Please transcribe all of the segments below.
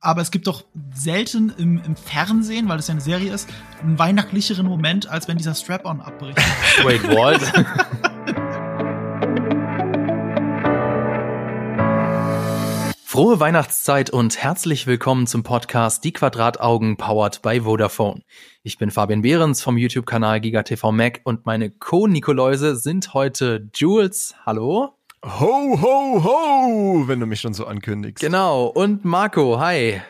aber es gibt doch selten im, im Fernsehen, weil es ja eine Serie ist, einen weihnachtlicheren Moment, als wenn dieser Strap-on abbricht. Wait, what? Frohe Weihnachtszeit und herzlich willkommen zum Podcast Die Quadrataugen powered by Vodafone. Ich bin Fabian Behrens vom YouTube-Kanal GigaTV Mac und meine Co-Nikoläuse sind heute Jules. Hallo. Ho, ho, ho, wenn du mich schon so ankündigst. Genau. Und Marco, hi.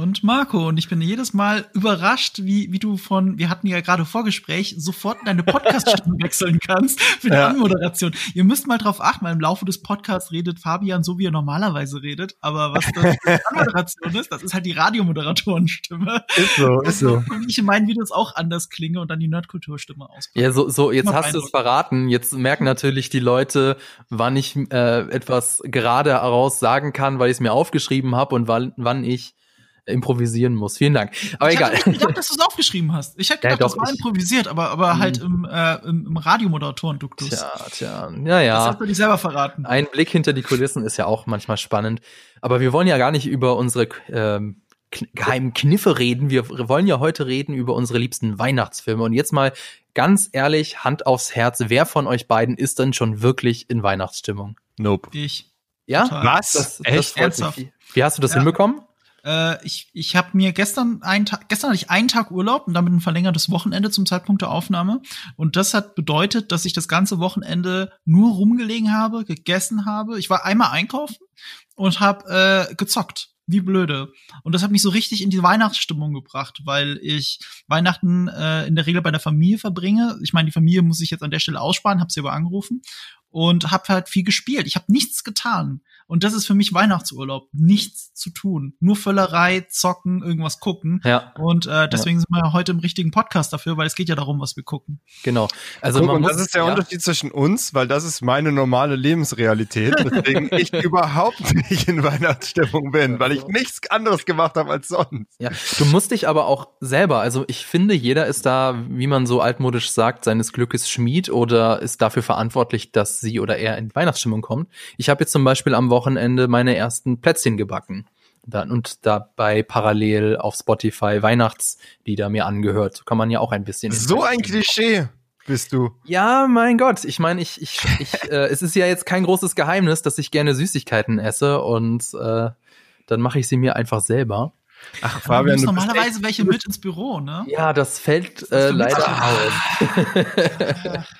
Und Marco, und ich bin jedes Mal überrascht, wie, wie du von, wir hatten ja gerade Vorgespräch, sofort in deine Podcast-Stimme wechseln kannst für die ja. Anmoderation. Ihr müsst mal drauf achten, weil im Laufe des Podcasts redet Fabian so, wie er normalerweise redet. Aber was das die Anmoderation ist, das ist halt die Radiomoderatorenstimme. Ist so, ist so. Wie ich in meinen Videos auch anders klinge und dann die Nerdkulturstimme aus. Ja, so, so, jetzt hast du es verraten. Jetzt merken natürlich die Leute, wann ich äh, etwas gerade heraus sagen kann, weil ich es mir aufgeschrieben habe und wann, wann ich improvisieren muss. Vielen Dank. Aber ich egal. Hatte nicht gedacht, dass du es aufgeschrieben hast. Ich hätte gedacht, ja, doch, das war improvisiert, aber, aber halt im, äh, im, im Radiomoderatoren-Duktus. Tja, tja, ja, ja. Das hast du dich selber verraten. Ein Blick hinter die Kulissen ist ja auch manchmal spannend. Aber wir wollen ja gar nicht über unsere ähm, geheimen Kniffe reden. Wir wollen ja heute reden über unsere liebsten Weihnachtsfilme. Und jetzt mal ganz ehrlich, Hand aufs Herz, wer von euch beiden ist denn schon wirklich in Weihnachtsstimmung? Nope. Ich. Ja? Total. Was? Das, Echt? Das Wie hast du das ja. hinbekommen? Äh, ich ich habe mir gestern einen Tag, gestern hatte ich einen Tag Urlaub und damit ein verlängertes Wochenende zum Zeitpunkt der Aufnahme. Und das hat bedeutet, dass ich das ganze Wochenende nur rumgelegen habe, gegessen habe. Ich war einmal einkaufen und habe äh, gezockt. Wie blöde. Und das hat mich so richtig in die Weihnachtsstimmung gebracht, weil ich Weihnachten äh, in der Regel bei der Familie verbringe. Ich meine, die Familie muss ich jetzt an der Stelle aussparen, habe sie aber angerufen und habe halt viel gespielt. Ich habe nichts getan. Und das ist für mich Weihnachtsurlaub. Nichts zu tun. Nur Völlerei, zocken, irgendwas gucken. Ja. Und äh, deswegen ja. sind wir heute im richtigen Podcast dafür, weil es geht ja darum, was wir gucken. Genau. Also Guck, man muss, das ist der ja. Unterschied zwischen uns, weil das ist meine normale Lebensrealität, weswegen ich überhaupt nicht in Weihnachtsstimmung bin, weil ich nichts anderes gemacht habe als sonst. Ja, du musst dich aber auch selber, also ich finde, jeder ist da, wie man so altmodisch sagt, seines Glückes Schmied oder ist dafür verantwortlich, dass sie oder er in Weihnachtsstimmung kommt. Ich habe jetzt zum Beispiel am Wochenende meine ersten Plätzchen gebacken. Dann, und dabei parallel auf Spotify Weihnachtslieder mir angehört. So kann man ja auch ein bisschen. So ein Klischee bist du. Ja, mein Gott. Ich meine, ich, ich, ich äh, es ist ja jetzt kein großes Geheimnis, dass ich gerne Süßigkeiten esse und äh, dann mache ich sie mir einfach selber. Ach, Fabian, du normalerweise echt, welche mit ins Büro, ne? Ja, das fällt äh, leider aus.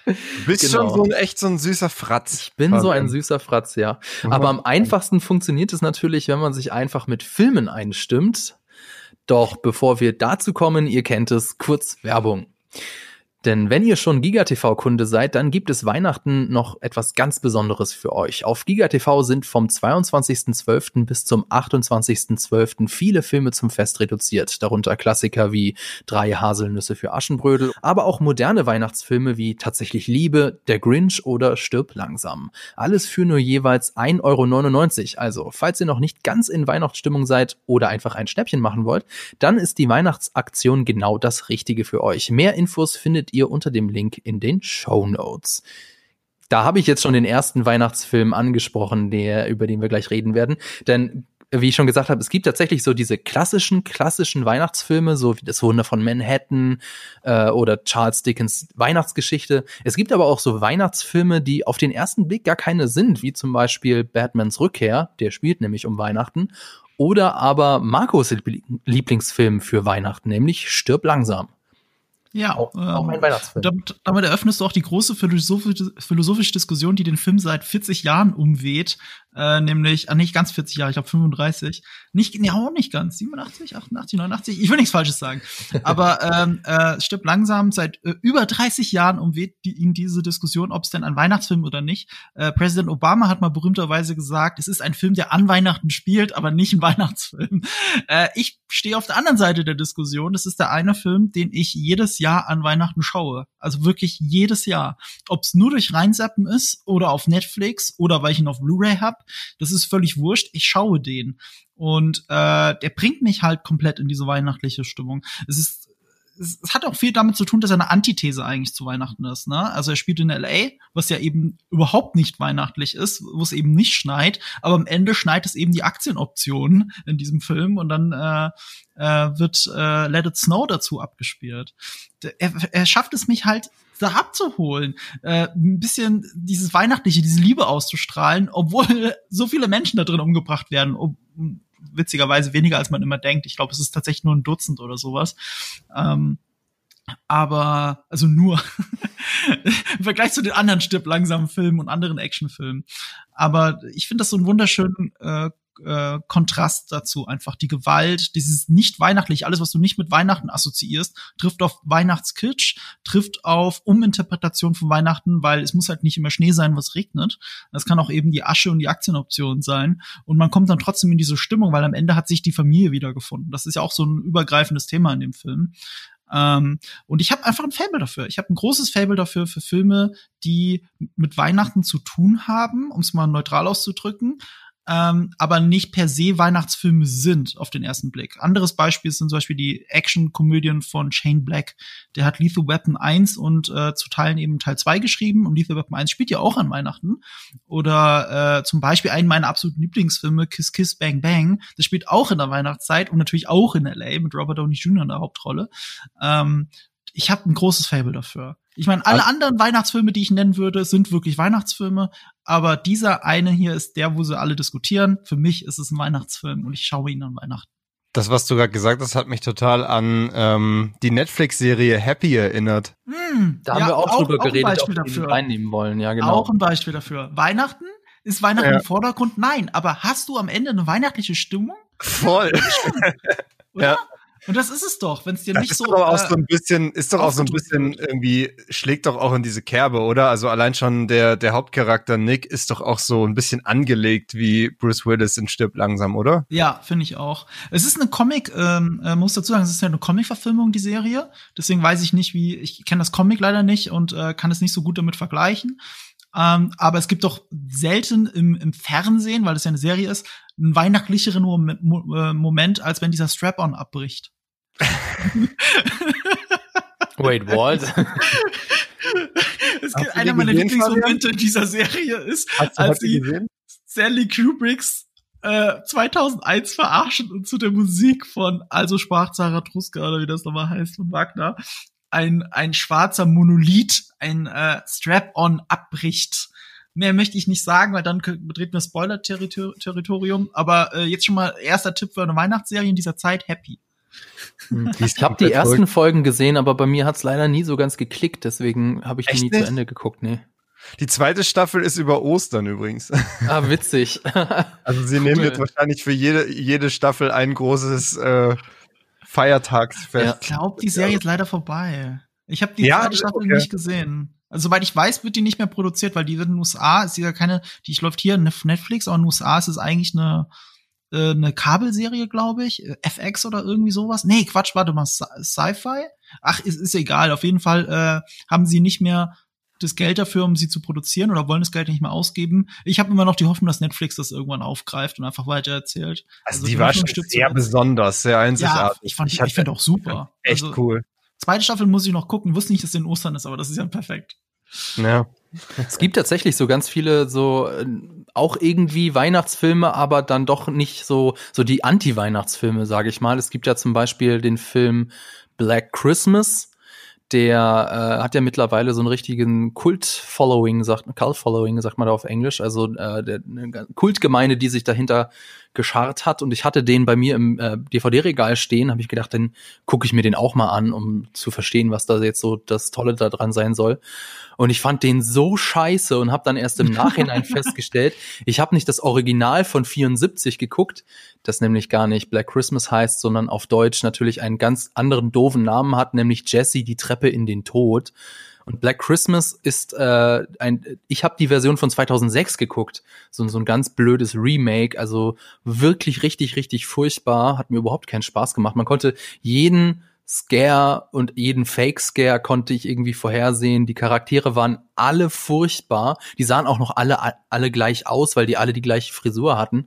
du bist genau. schon so ein, echt so ein süßer Fratz. Ich bin Fabian. so ein süßer Fratz, ja. Aber am einfachsten funktioniert es natürlich, wenn man sich einfach mit Filmen einstimmt. Doch bevor wir dazu kommen, ihr kennt es, kurz Werbung. Denn wenn ihr schon GigaTV-Kunde seid, dann gibt es Weihnachten noch etwas ganz Besonderes für euch. Auf GigaTV sind vom 22.12. bis zum 28.12. viele Filme zum Fest reduziert, darunter Klassiker wie Drei Haselnüsse für Aschenbrödel, aber auch moderne Weihnachtsfilme wie Tatsächlich Liebe, Der Grinch oder Stirb langsam. Alles für nur jeweils 1,99 Euro. Also, falls ihr noch nicht ganz in Weihnachtsstimmung seid oder einfach ein Schnäppchen machen wollt, dann ist die Weihnachtsaktion genau das Richtige für euch. Mehr Infos findet ihr unter dem Link in den Show Notes. Da habe ich jetzt schon den ersten Weihnachtsfilm angesprochen, der, über den wir gleich reden werden. Denn wie ich schon gesagt habe, es gibt tatsächlich so diese klassischen, klassischen Weihnachtsfilme, so wie das Wunder von Manhattan äh, oder Charles Dickens Weihnachtsgeschichte. Es gibt aber auch so Weihnachtsfilme, die auf den ersten Blick gar keine sind, wie zum Beispiel Batmans Rückkehr, der spielt nämlich um Weihnachten. Oder aber Marcos Lieblingsfilm für Weihnachten, nämlich Stirb langsam. Ja, auch, ähm, auch ein Weihnachtsfilm. Damit, damit eröffnest du auch die große philosophische, philosophische Diskussion, die den Film seit 40 Jahren umweht, äh, nämlich, ah, nicht ganz 40 Jahre, ich glaube 35. Nicht, ja, auch nicht ganz, 87, 88, 89, ich will nichts Falsches sagen. Aber ähm, äh, stirbt langsam, seit äh, über 30 Jahren umweht die, ihn diese Diskussion, ob es denn ein Weihnachtsfilm oder nicht. Äh, Präsident Obama hat mal berühmterweise gesagt, es ist ein Film, der an Weihnachten spielt, aber nicht ein Weihnachtsfilm. Äh, ich stehe auf der anderen Seite der Diskussion. Das ist der eine Film, den ich jedes Jahr an Weihnachten schaue. Also wirklich jedes Jahr. Ob es nur durch Reinsappen ist oder auf Netflix oder weil ich ihn auf Blu-ray das ist völlig wurscht. Ich schaue den. Und äh, der bringt mich halt komplett in diese weihnachtliche Stimmung. Es ist es, es, hat auch viel damit zu tun, dass er eine Antithese eigentlich zu Weihnachten ist. Ne? Also er spielt in LA, was ja eben überhaupt nicht weihnachtlich ist, wo es eben nicht schneit, aber am Ende schneit es eben die Aktienoptionen in diesem Film und dann äh, äh, wird äh, Let It Snow dazu abgespielt. Er, er schafft es mich halt da abzuholen, äh, ein bisschen dieses Weihnachtliche, diese Liebe auszustrahlen, obwohl so viele Menschen da drin umgebracht werden, ob, witzigerweise weniger als man immer denkt. Ich glaube, es ist tatsächlich nur ein Dutzend oder sowas. Ähm, aber also nur im Vergleich zu den anderen stirb langsam Filmen und anderen Actionfilmen. Aber ich finde das so einen wunderschönen äh, äh, Kontrast dazu. Einfach die Gewalt, dieses nicht weihnachtlich, alles, was du nicht mit Weihnachten assoziierst, trifft auf Weihnachtskitsch, trifft auf Uminterpretation von Weihnachten, weil es muss halt nicht immer Schnee sein, was regnet. Das kann auch eben die Asche und die Aktienoption sein. Und man kommt dann trotzdem in diese Stimmung, weil am Ende hat sich die Familie wiedergefunden. Das ist ja auch so ein übergreifendes Thema in dem Film. Ähm, und ich habe einfach ein Fable dafür. Ich habe ein großes Fable dafür für Filme, die mit Weihnachten zu tun haben, um es mal neutral auszudrücken, ähm, aber nicht per se Weihnachtsfilme sind auf den ersten Blick. Anderes Beispiel sind zum Beispiel die Action-Komödien von Shane Black. Der hat Lethal Weapon 1 und äh, zu Teilen eben Teil 2 geschrieben und Lethal Weapon 1 spielt ja auch an Weihnachten. Oder äh, zum Beispiel einen meiner absoluten Lieblingsfilme, Kiss Kiss Bang Bang, das spielt auch in der Weihnachtszeit und natürlich auch in L.A. mit Robert Downey Jr. in der Hauptrolle. Ähm, ich habe ein großes Fable dafür. Ich meine, alle anderen Weihnachtsfilme, die ich nennen würde, sind wirklich Weihnachtsfilme, aber dieser eine hier ist der, wo sie alle diskutieren. Für mich ist es ein Weihnachtsfilm und ich schaue ihn an Weihnachten. Das, was du gerade gesagt hast, hat mich total an ähm, die Netflix-Serie Happy erinnert. Hm, da ja, haben wir auch, auch drüber auch geredet, ob wir reinnehmen wollen. Ja, genau. Auch ein Beispiel dafür. Weihnachten? Ist Weihnachten ja. im Vordergrund? Nein. Aber hast du am Ende eine weihnachtliche Stimmung? Voll. ja. Und das ist es doch, wenn es dir das nicht ist so. Doch auch äh, so ein bisschen, ist doch auch so ein bisschen irgendwie, schlägt doch auch in diese Kerbe, oder? Also allein schon der, der Hauptcharakter Nick ist doch auch so ein bisschen angelegt wie Bruce Willis in Stirb langsam, oder? Ja, finde ich auch. Es ist eine Comic, ähm, äh, muss dazu sagen, es ist ja eine Comic-Verfilmung, die Serie. Deswegen weiß ich nicht, wie, ich kenne das Comic leider nicht und äh, kann es nicht so gut damit vergleichen. Ähm, aber es gibt doch selten im, im Fernsehen, weil es ja eine Serie ist, einen weihnachtlicheren Moment, äh, Moment als wenn dieser Strap-on abbricht. Wait, what? es gibt einer meiner Lieblingsmomente in dieser Serie ist, als sie gesehen? Stanley Kubricks äh, 2001 verarschen und zu der Musik von Also sprach Zarathustra oder wie das nochmal heißt von Wagner ein ein schwarzer Monolith, ein äh, Strap-on abbricht. Mehr möchte ich nicht sagen, weil dann betreten wir Spoiler-Territorium. Aber äh, jetzt schon mal erster Tipp für eine Weihnachtsserie in dieser Zeit: Happy. Hm, ich habe die ersten Folgen gesehen, aber bei mir hat es leider nie so ganz geklickt, deswegen habe ich die nie nicht? zu Ende geguckt, nee. Die zweite Staffel ist über Ostern übrigens. Ah, witzig. also sie cool. nehmen jetzt wahrscheinlich für jede, jede Staffel ein großes äh, Feiertagsfest. Ja. Ich glaube, die Serie ist leider vorbei. Ich habe die ja, zweite Staffel okay. nicht gesehen. Also, soweit ich weiß, wird die nicht mehr produziert, weil die wird in den USA, ist ja keine, die läuft hier auf Netflix, aber in den USA ist es eigentlich eine äh, eine Kabelserie, glaube ich, äh, FX oder irgendwie sowas. Nee, Quatsch, warte mal, Sci-Fi? Ach, ist, ist egal. Auf jeden Fall äh, haben sie nicht mehr das Geld dafür, um sie zu produzieren oder wollen das Geld nicht mehr ausgeben. Ich habe immer noch die Hoffnung, dass Netflix das irgendwann aufgreift und einfach weiter erzählt. Also, also die war schon sehr besonders, sehr einzigartig. Ja, ich fand, ich, ich finde auch super. Echt also, cool. Zweite Staffel muss ich noch gucken. Ich wusste nicht, dass es in Ostern ist, aber das ist ja perfekt. Ja. Es gibt tatsächlich so ganz viele so äh, auch irgendwie Weihnachtsfilme, aber dann doch nicht so so die Anti-Weihnachtsfilme, sage ich mal. Es gibt ja zum Beispiel den Film Black Christmas. Der äh, hat ja mittlerweile so einen richtigen Kult-Following, sagt Cult-Following, sagt man da auf Englisch. Also äh, der, eine Kultgemeinde, die sich dahinter geschart hat. Und ich hatte den bei mir im äh, DVD-Regal stehen, habe ich gedacht, dann gucke ich mir den auch mal an, um zu verstehen, was da jetzt so das Tolle daran sein soll. Und ich fand den so scheiße und habe dann erst im Nachhinein festgestellt, ich habe nicht das Original von 74 geguckt, das nämlich gar nicht Black Christmas heißt, sondern auf Deutsch natürlich einen ganz anderen doofen Namen hat, nämlich Jesse die Treppe in den Tod. Und Black Christmas ist äh, ein, ich habe die Version von 2006 geguckt, so, so ein ganz blödes Remake, also wirklich richtig, richtig furchtbar, hat mir überhaupt keinen Spaß gemacht. Man konnte jeden Scare und jeden Fake-Scare konnte ich irgendwie vorhersehen. Die Charaktere waren alle furchtbar. Die sahen auch noch alle, alle gleich aus, weil die alle die gleiche Frisur hatten.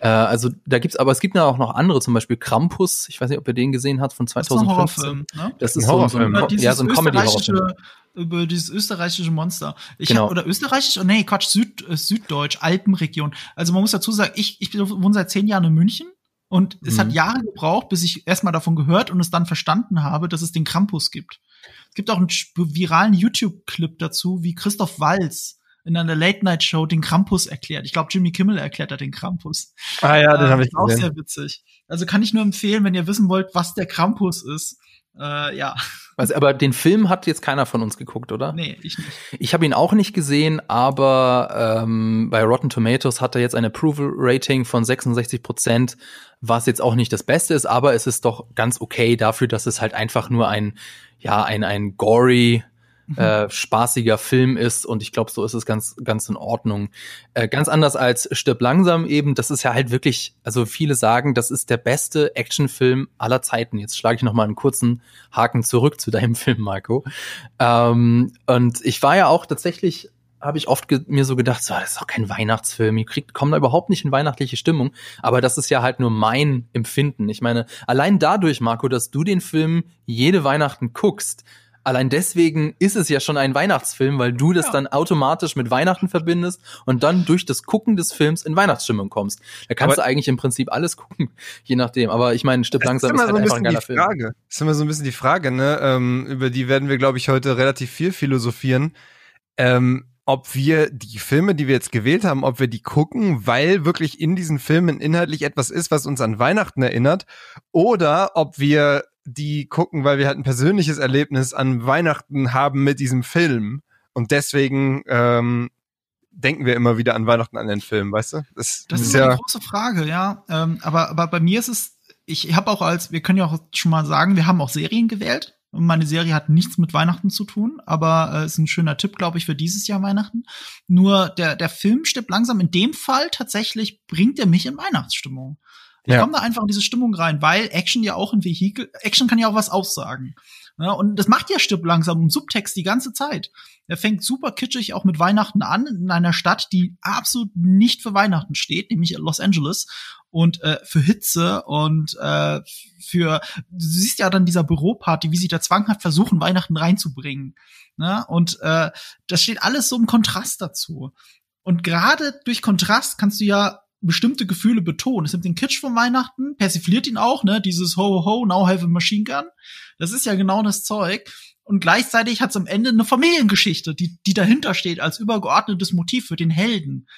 Äh, also da gibt's, aber es gibt ja auch noch andere, zum Beispiel Krampus. Ich weiß nicht, ob ihr den gesehen habt von 2015. Das ist ein Horrorfilm. Ne? Das ist ein Horrorfilm. So ein, ja, so ein Comedy-Horrorfilm über dieses österreichische Monster. Ich genau. hab, oder österreichisch, oh nee, Quatsch, Süd, äh, Süddeutsch, Alpenregion. Also man muss dazu sagen, ich, ich wohne seit zehn Jahren in München und mhm. es hat mhm. Jahre gebraucht, bis ich erstmal davon gehört und es dann verstanden habe, dass es den Krampus gibt. Es gibt auch einen viralen YouTube-Clip dazu, wie Christoph Walz in einer Late-Night-Show den Krampus erklärt. Ich glaube, Jimmy Kimmel erklärt da den Krampus. Ah ja, den äh, habe ich gesehen. Auch sehr witzig. Also kann ich nur empfehlen, wenn ihr wissen wollt, was der Krampus ist. Äh, ja. Also, aber den Film hat jetzt keiner von uns geguckt, oder? Nee, ich nicht. Ich habe ihn auch nicht gesehen, aber ähm, bei Rotten Tomatoes hat er jetzt ein Approval-Rating von 66 Prozent, was jetzt auch nicht das Beste ist, aber es ist doch ganz okay dafür, dass es halt einfach nur ein, ja, ein, ein gory. Äh, spaßiger Film ist und ich glaube, so ist es ganz, ganz in Ordnung. Äh, ganz anders als Stirb langsam eben, das ist ja halt wirklich, also viele sagen, das ist der beste Actionfilm aller Zeiten. Jetzt schlage ich noch mal einen kurzen Haken zurück zu deinem Film, Marco. Ähm, und ich war ja auch tatsächlich habe ich oft mir so gedacht, so, das ist doch kein Weihnachtsfilm, ihr kriegt, kommt da überhaupt nicht in weihnachtliche Stimmung. Aber das ist ja halt nur mein Empfinden. Ich meine, allein dadurch, Marco, dass du den Film jede Weihnachten guckst, allein deswegen ist es ja schon ein Weihnachtsfilm, weil du das ja. dann automatisch mit Weihnachten verbindest und dann durch das Gucken des Films in Weihnachtsstimmung kommst. Da kannst aber du eigentlich im Prinzip alles gucken, je nachdem. Aber ich meine, Stipp langsam ist, ist halt so ein einfach ein geiler Film. Frage. Das ist immer so ein bisschen die Frage, ne? Ähm, über die werden wir, glaube ich, heute relativ viel philosophieren. Ähm, ob wir die Filme, die wir jetzt gewählt haben, ob wir die gucken, weil wirklich in diesen Filmen inhaltlich etwas ist, was uns an Weihnachten erinnert, oder ob wir die gucken, weil wir halt ein persönliches Erlebnis an Weihnachten haben mit diesem Film. Und deswegen ähm, denken wir immer wieder an Weihnachten an den Film, weißt du? Das, das ist ja eine große Frage, ja. Ähm, aber, aber bei mir ist es, ich habe auch als, wir können ja auch schon mal sagen, wir haben auch Serien gewählt. Und meine Serie hat nichts mit Weihnachten zu tun, aber äh, ist ein schöner Tipp, glaube ich, für dieses Jahr Weihnachten. Nur der, der Film stirbt langsam. In dem Fall tatsächlich bringt er mich in Weihnachtsstimmung. Ich ja. komme da einfach in diese Stimmung rein, weil Action ja auch ein Vehikel, Action kann ja auch was aussagen. Ja, und das macht ja Stipp langsam im Subtext die ganze Zeit. Er fängt super kitschig auch mit Weihnachten an, in einer Stadt, die absolut nicht für Weihnachten steht, nämlich Los Angeles. Und äh, für Hitze und äh, für, du siehst ja dann dieser Büroparty, wie sie da zwanghaft versuchen, Weihnachten reinzubringen. Ne? Und äh, das steht alles so im Kontrast dazu. Und gerade durch Kontrast kannst du ja bestimmte Gefühle betonen. Es nimmt den Kitsch von Weihnachten, persifliert ihn auch, ne, dieses Ho, ho, ho, now have a machine gun. Das ist ja genau das Zeug. Und gleichzeitig hat es am Ende eine Familiengeschichte, die, die dahinter steht als übergeordnetes Motiv für den Helden.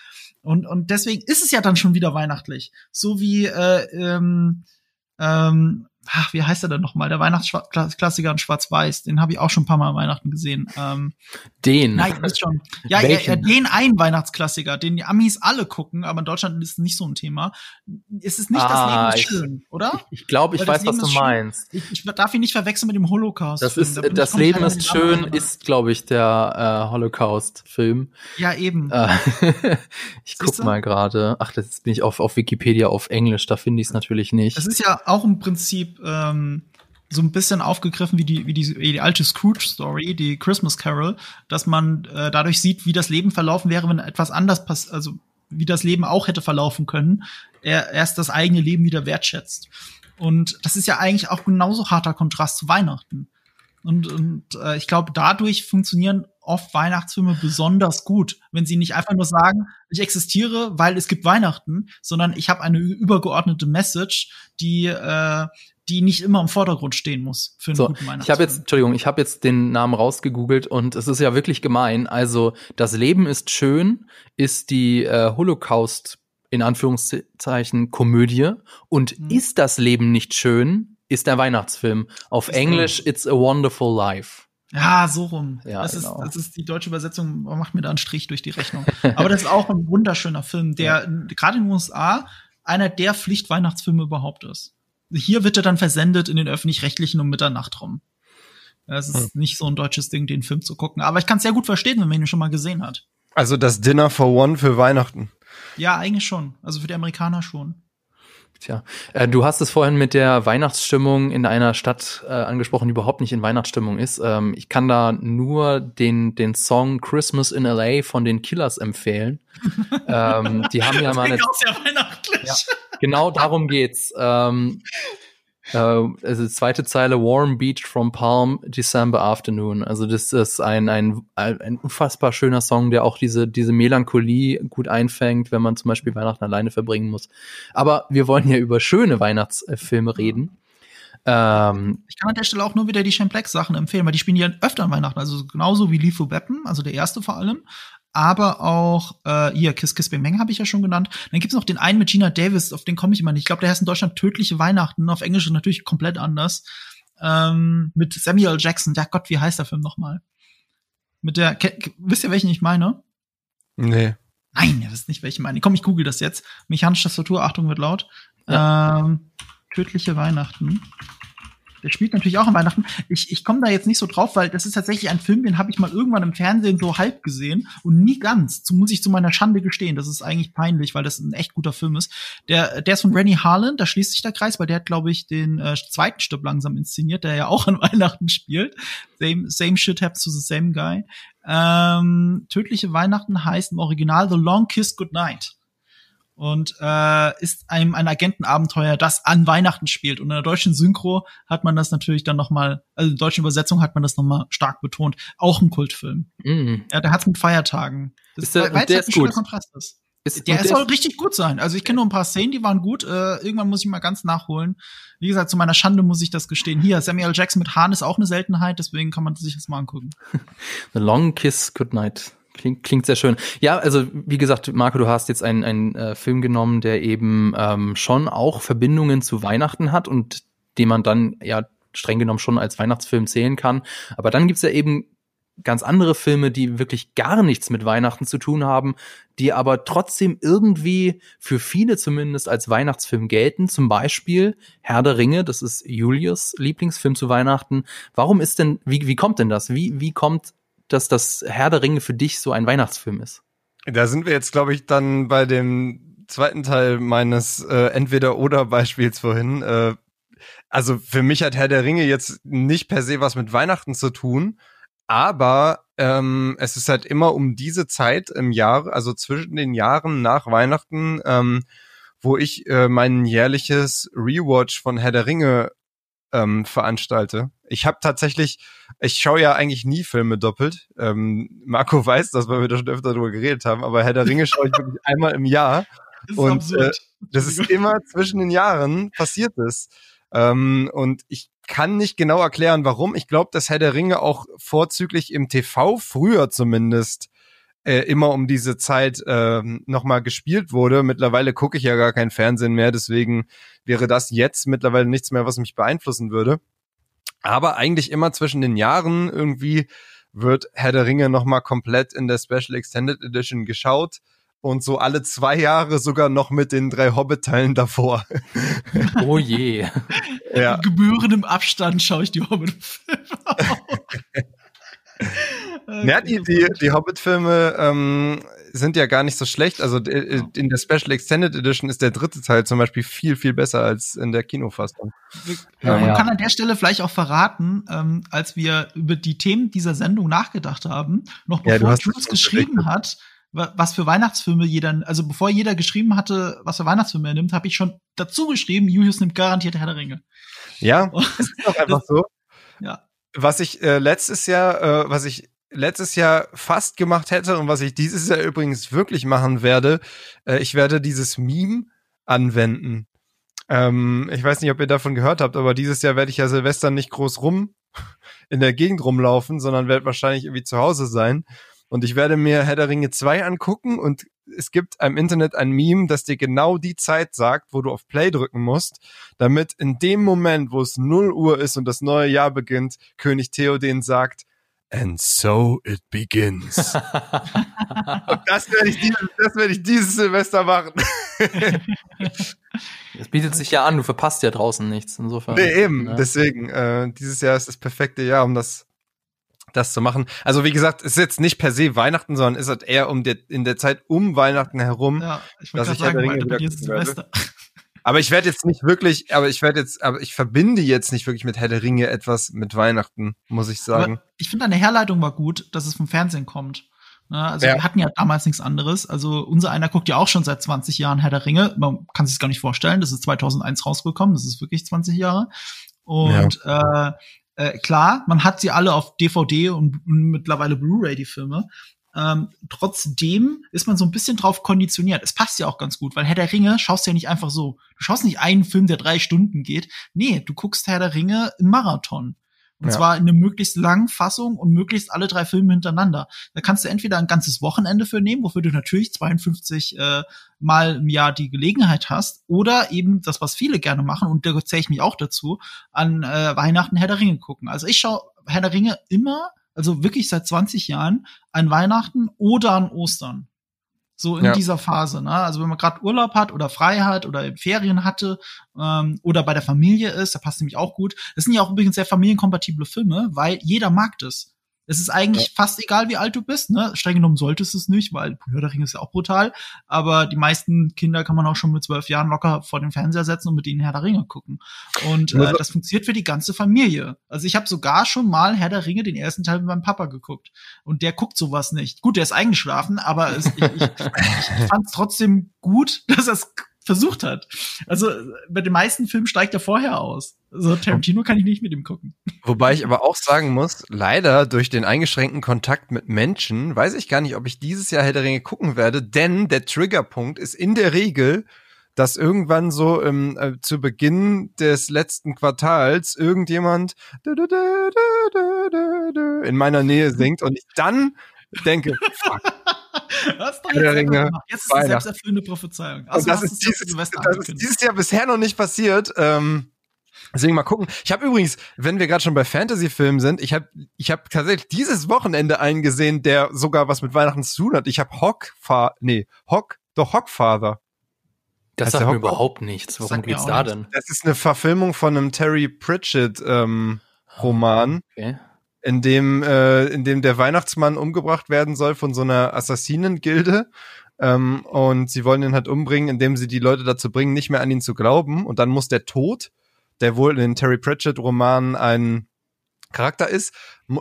Und, und deswegen ist es ja dann schon wieder weihnachtlich. So wie äh, ähm, ähm, ach, wie heißt er denn nochmal? Der Weihnachtsklassiker in Schwarz-Weiß. Den habe ich auch schon ein paar Mal Weihnachten gesehen. Ähm, den? Nein, ist schon. Ja, ja, ja, den einen Weihnachtsklassiker, den die Amis alle gucken, aber in Deutschland ist es nicht so ein Thema. Ist es nicht ah, das Leben ist ich, schön, oder? Ich glaube, ich, glaub, ich weiß, was du meinst. Ich, ich, darf ihn nicht verwechseln mit dem Holocaust. Das ist, da das Leben ist schön, ist, glaube ich, der äh, Holocaust-Film. Ja, eben. Äh, ich Siehst guck du? mal gerade. Ach, das bin ich auf, auf Wikipedia auf Englisch, da finde ich es natürlich nicht. Das ist ja auch im Prinzip ähm, so ein bisschen aufgegriffen wie die, wie die, wie die alte Scrooge-Story, die Christmas Carol, dass man äh, dadurch sieht, wie das Leben verlaufen wäre, wenn etwas anders passiert, also wie das Leben auch hätte verlaufen können, er erst das eigene Leben wieder wertschätzt. Und das ist ja eigentlich auch genauso harter Kontrast zu Weihnachten. Und, und äh, ich glaube, dadurch funktionieren oft Weihnachtsfilme besonders gut, wenn sie nicht einfach nur sagen, ich existiere, weil es gibt Weihnachten, sondern ich habe eine übergeordnete Message, die äh, die nicht immer im Vordergrund stehen muss für einen so, guten Weihnachtsfilm. Ich habe jetzt, Entschuldigung, ich habe jetzt den Namen rausgegoogelt und es ist ja wirklich gemein. Also das Leben ist schön ist die äh, Holocaust in Anführungszeichen Komödie und mhm. ist das Leben nicht schön ist der Weihnachtsfilm. Auf ist Englisch It's a Wonderful Life. Ja, so rum. Ja, das, genau. ist, das ist die deutsche Übersetzung, macht mir da einen Strich durch die Rechnung. Aber das ist auch ein wunderschöner Film, der ja. gerade in den USA einer der Pflichtweihnachtsfilme überhaupt ist. Hier wird er dann versendet in den öffentlich-rechtlichen um Mitternacht rum. Es ist hm. nicht so ein deutsches Ding, den Film zu gucken. Aber ich kann es sehr gut verstehen, wenn man ihn schon mal gesehen hat. Also das Dinner for One für Weihnachten. Ja, eigentlich schon. Also für die Amerikaner schon. Tja, äh, du hast es vorhin mit der Weihnachtsstimmung in einer Stadt äh, angesprochen, die überhaupt nicht in Weihnachtsstimmung ist. Ähm, ich kann da nur den, den Song Christmas in LA von den Killers empfehlen. ähm, die haben ja mal eine, Ja, genau darum geht's. Ähm, äh, also zweite Zeile Warm Beach from Palm December Afternoon. Also das ist ein, ein, ein unfassbar schöner Song, der auch diese, diese Melancholie gut einfängt, wenn man zum Beispiel Weihnachten alleine verbringen muss. Aber wir wollen ja über schöne Weihnachtsfilme reden. Ähm, ich kann an der Stelle auch nur wieder die Champlex Sachen empfehlen, weil die spielen ja öfter an Weihnachten, also genauso wie Lethal Weapon, also der erste vor allem, aber auch äh, hier Kiss Kiss Bang Bang habe ich ja schon genannt. Dann gibt's noch den einen mit Gina Davis, auf den komme ich immer nicht. Ich glaube, der heißt in Deutschland Tödliche Weihnachten, auf Englisch natürlich komplett anders. Ähm, mit Samuel Jackson. Ja Gott, wie heißt der Film nochmal? Mit der, wisst ihr, welchen ich meine? Nee. Nein, ihr wisst nicht, welchen ich meine. Komm, ich google das jetzt. Mechanische Tastatur, Achtung, wird laut. Ja. Ähm, Tödliche Weihnachten. Der spielt natürlich auch an Weihnachten. Ich, ich komme da jetzt nicht so drauf, weil das ist tatsächlich ein Film, den habe ich mal irgendwann im Fernsehen so halb gesehen und nie ganz. So muss ich zu meiner Schande gestehen. Das ist eigentlich peinlich, weil das ein echt guter Film ist. Der, der ist von Rennie Harlan, da schließt sich der Kreis, weil der hat, glaube ich, den äh, zweiten Stück langsam inszeniert, der ja auch an Weihnachten spielt. Same, same shit happens to the same guy. Ähm, Tödliche Weihnachten heißt im Original The Long Kiss Goodnight und äh, ist einem ein Agentenabenteuer, das an Weihnachten spielt. Und in der deutschen Synchro hat man das natürlich dann noch mal, also in der deutschen Übersetzung hat man das noch mal stark betont. Auch ein Kultfilm. Mm. Ja, der hat's mit Feiertagen. Das ist der, der ist gut. Kontrast ist. Ist, der, soll richtig gut sein. Also ich kenne nur ein paar Szenen, die waren gut. Äh, irgendwann muss ich mal ganz nachholen. Wie gesagt, zu meiner Schande muss ich das gestehen. Hier, Samuel Jackson mit Hahn ist auch eine Seltenheit, deswegen kann man sich das mal angucken. The Long Kiss Goodnight. Klingt, klingt sehr schön. Ja, also wie gesagt, Marco, du hast jetzt einen, einen äh, Film genommen, der eben ähm, schon auch Verbindungen zu Weihnachten hat und den man dann ja streng genommen schon als Weihnachtsfilm zählen kann. Aber dann gibt's ja eben ganz andere Filme, die wirklich gar nichts mit Weihnachten zu tun haben, die aber trotzdem irgendwie für viele zumindest als Weihnachtsfilm gelten. Zum Beispiel Herr der Ringe, das ist Julius Lieblingsfilm zu Weihnachten. Warum ist denn, wie, wie kommt denn das? Wie, wie kommt dass das Herr der Ringe für dich so ein Weihnachtsfilm ist? Da sind wir jetzt, glaube ich, dann bei dem zweiten Teil meines äh, Entweder-Oder-Beispiels vorhin. Äh, also für mich hat Herr der Ringe jetzt nicht per se was mit Weihnachten zu tun, aber ähm, es ist halt immer um diese Zeit im Jahr, also zwischen den Jahren nach Weihnachten, ähm, wo ich äh, mein jährliches Rewatch von Herr der Ringe ähm, veranstalte. Ich habe tatsächlich, ich schaue ja eigentlich nie Filme doppelt. Ähm, Marco weiß das, weil wir da schon öfter drüber geredet haben, aber Herr der Ringe schaue ich wirklich einmal im Jahr. Das ist und äh, das ist immer zwischen den Jahren passiert es. Ähm, und ich kann nicht genau erklären, warum. Ich glaube, dass Herr der Ringe auch vorzüglich im TV früher zumindest äh, immer um diese Zeit äh, nochmal gespielt wurde. Mittlerweile gucke ich ja gar kein Fernsehen mehr, deswegen wäre das jetzt mittlerweile nichts mehr, was mich beeinflussen würde. Aber eigentlich immer zwischen den Jahren irgendwie wird Herr der Ringe nochmal komplett in der Special Extended Edition geschaut und so alle zwei Jahre sogar noch mit den drei Hobbit-Teilen davor. Oh je. Ja. In gebührendem Abstand schaue ich die Hobbit-Filme ja, die, die, die Hobbit-Filme ähm, sind ja gar nicht so schlecht. Also äh, in der Special Extended Edition ist der dritte Teil zum Beispiel viel, viel besser als in der Kinofassung. Ja, man ja. kann an der Stelle vielleicht auch verraten, ähm, als wir über die Themen dieser Sendung nachgedacht haben, noch bevor ja, Jules geschrieben hat, was für Weihnachtsfilme jeder, also bevor jeder geschrieben hatte, was für Weihnachtsfilme er nimmt, habe ich schon dazu geschrieben, Julius nimmt garantiert Herr der Ringe. Ja, ist doch einfach so. Ja. Was ich äh, letztes Jahr, äh, was ich letztes Jahr fast gemacht hätte und was ich dieses Jahr übrigens wirklich machen werde, äh, ich werde dieses Meme anwenden. Ähm, ich weiß nicht, ob ihr davon gehört habt, aber dieses Jahr werde ich ja Silvester nicht groß rum in der Gegend rumlaufen, sondern werde wahrscheinlich irgendwie zu Hause sein. Und ich werde mir Herr der Ringe 2 angucken und es gibt im Internet ein Meme, das dir genau die Zeit sagt, wo du auf Play drücken musst, damit in dem Moment, wo es 0 Uhr ist und das neue Jahr beginnt, König Theoden sagt, And so it begins. und das werde ich, werde ich dieses Silvester machen. Es bietet sich ja an, du verpasst ja draußen nichts. Insofern. Nee, eben. Ja. Deswegen, äh, dieses Jahr ist das perfekte Jahr, um das, das zu machen. Also wie gesagt, es ist jetzt nicht per se Weihnachten, sondern ist halt eher um der, in der Zeit um Weihnachten herum. Ja, ich wollte gerade sagen, Ringe bei Silvester. Aber ich werde jetzt nicht wirklich, aber ich werde jetzt, aber ich verbinde jetzt nicht wirklich mit Herr der Ringe etwas mit Weihnachten, muss ich sagen. Aber ich finde, deine Herleitung war gut, dass es vom Fernsehen kommt. Ne? Also ja. wir hatten ja damals nichts anderes. Also unser einer guckt ja auch schon seit 20 Jahren Herr der Ringe. Man kann sich gar nicht vorstellen. Das ist 2001 rausgekommen. Das ist wirklich 20 Jahre. Und ja. äh, äh, klar, man hat sie alle auf DVD und, und mittlerweile Blu-ray die Filme. Ähm, trotzdem ist man so ein bisschen drauf konditioniert. Es passt ja auch ganz gut, weil Herr der Ringe schaust ja nicht einfach so. Du schaust nicht einen Film, der drei Stunden geht. Nee, du guckst Herr der Ringe im Marathon. Und ja. zwar in einer möglichst langen Fassung und möglichst alle drei Filme hintereinander. Da kannst du entweder ein ganzes Wochenende für nehmen, wofür du natürlich 52 äh, Mal im Jahr die Gelegenheit hast, oder eben das, was viele gerne machen, und da zähle ich mich auch dazu, an äh, Weihnachten Herr der Ringe gucken. Also ich schaue Herr der Ringe immer, also wirklich seit 20 Jahren, an Weihnachten oder an Ostern. So in ja. dieser Phase, ne? Also wenn man gerade Urlaub hat oder frei hat oder Ferien hatte ähm, oder bei der Familie ist, da passt nämlich auch gut. Das sind ja auch übrigens sehr familienkompatible Filme, weil jeder mag das. Es ist eigentlich ja. fast egal, wie alt du bist, ne? Streng genommen solltest es nicht, weil Herr der Ringe ist ja auch brutal. Aber die meisten Kinder kann man auch schon mit zwölf Jahren locker vor den Fernseher setzen und mit ihnen Herr der Ringe gucken. Und äh, das funktioniert für die ganze Familie. Also ich habe sogar schon mal Herr der Ringe den ersten Teil mit meinem Papa geguckt. Und der guckt sowas nicht. Gut, der ist eingeschlafen, aber es, ich, ich, ich fand es trotzdem gut, dass er es versucht hat. Also bei den meisten Filmen steigt er vorher aus. Also Tarantino kann ich nicht mit ihm gucken. Wobei ich aber auch sagen muss, leider durch den eingeschränkten Kontakt mit Menschen weiß ich gar nicht, ob ich dieses Jahr Herr der Ringe gucken werde, denn der Triggerpunkt ist in der Regel, dass irgendwann so im, äh, zu Beginn des letzten Quartals irgendjemand in meiner Nähe singt und ich dann denke, fuck, Was doch jetzt, Ringe, jetzt ist eine selbsterfüllende Prophezeiung. Also das, ist dieses, das ist dieses Jahr bisher noch nicht passiert. Ähm, Deswegen mal gucken. Ich habe übrigens, wenn wir gerade schon bei Fantasy-Filmen sind, ich habe ich hab tatsächlich dieses Wochenende einen gesehen, der sogar was mit Weihnachten zu tun hat. Ich habe Hockfather, nee, Hock, doch Hockfather. Das sagt mir überhaupt nichts. Worum geht's da denn? Das ist eine Verfilmung von einem Terry Pritchett ähm, Roman. Okay in dem, äh, in dem der Weihnachtsmann umgebracht werden soll von so einer Assassinengilde. Ähm, und sie wollen ihn halt umbringen, indem sie die Leute dazu bringen, nicht mehr an ihn zu glauben. Und dann muss der Tod, der wohl in den Terry Pratchett-Romanen ein Charakter ist,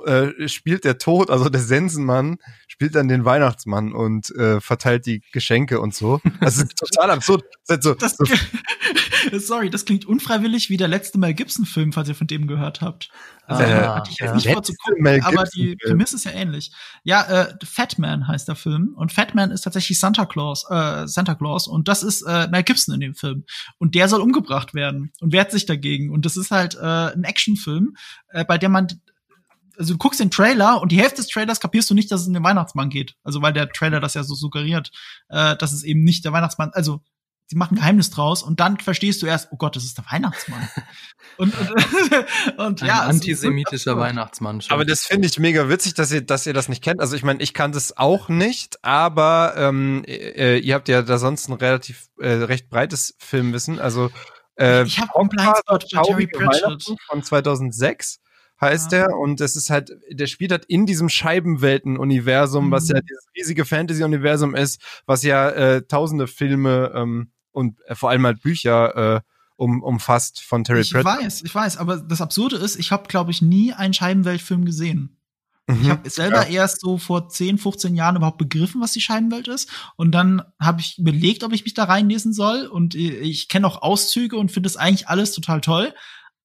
äh, spielt der Tod, also der Sensenmann, spielt dann den Weihnachtsmann und äh, verteilt die Geschenke und so. Das ist total absurd. Das so, das, so. Sorry, das klingt unfreiwillig wie der letzte Mel Gibson-Film, falls ihr von dem gehört habt. Also, äh, hatte ich jetzt ja. nicht vor zu gucken, aber die Prämisse ist ja ähnlich. Ja, äh, Fat Man heißt der Film und Fat Man ist tatsächlich Santa Claus, äh, Santa Claus und das ist äh, Mel Gibson in dem Film und der soll umgebracht werden und wehrt sich dagegen und das ist halt äh, ein Actionfilm, äh, bei dem man also du guckst den Trailer und die Hälfte des Trailers kapierst du nicht, dass es um den Weihnachtsmann geht. Also weil der Trailer das ja so suggeriert, äh, dass es eben nicht der Weihnachtsmann, also sie machen Geheimnis draus und dann verstehst du erst, oh Gott, das ist der Weihnachtsmann. und, und, und Ein ja, antisemitischer so Weihnachtsmann. Schon. Aber das finde ich mega witzig, dass ihr, dass ihr das nicht kennt. Also ich meine, ich kann das auch nicht, aber ähm, äh, ihr habt ja da sonst ein relativ äh, recht breites Filmwissen. Also äh, ich habe einen Blindspot bei Terry Pratchett von 2006 heißt ja. der und es ist halt der spielt halt in diesem Scheibenwelten-Universum, mhm. was ja dieses riesige Fantasy-Universum ist, was ja äh, tausende Filme ähm, und äh, vor allem halt Bücher äh, um, umfasst von Terry Pratchett. Ich weiß, ich weiß, aber das Absurde ist, ich habe, glaube ich, nie einen Scheibenweltfilm gesehen. Mhm, ich habe selber ja. erst so vor 10, 15 Jahren überhaupt begriffen, was die Scheibenwelt ist. Und dann habe ich überlegt, ob ich mich da reinlesen soll. Und ich kenne auch Auszüge und finde das eigentlich alles total toll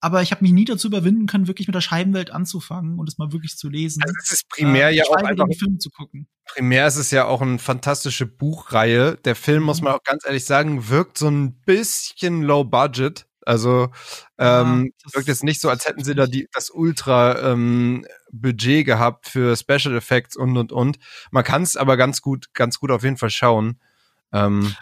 aber ich habe mich nie dazu überwinden können, wirklich mit der Scheibenwelt anzufangen und es mal wirklich zu lesen. Also es ist primär äh, ja auch einfach die Filme zu gucken. Primär ist es ja auch eine fantastische Buchreihe. Der Film, mhm. muss man auch ganz ehrlich sagen, wirkt so ein bisschen low budget. Also ähm, ja, wirkt jetzt nicht so, als hätten sie da die, das Ultra ähm, Budget gehabt für Special Effects und und und. Man kann es aber ganz gut, ganz gut auf jeden Fall schauen. Ähm,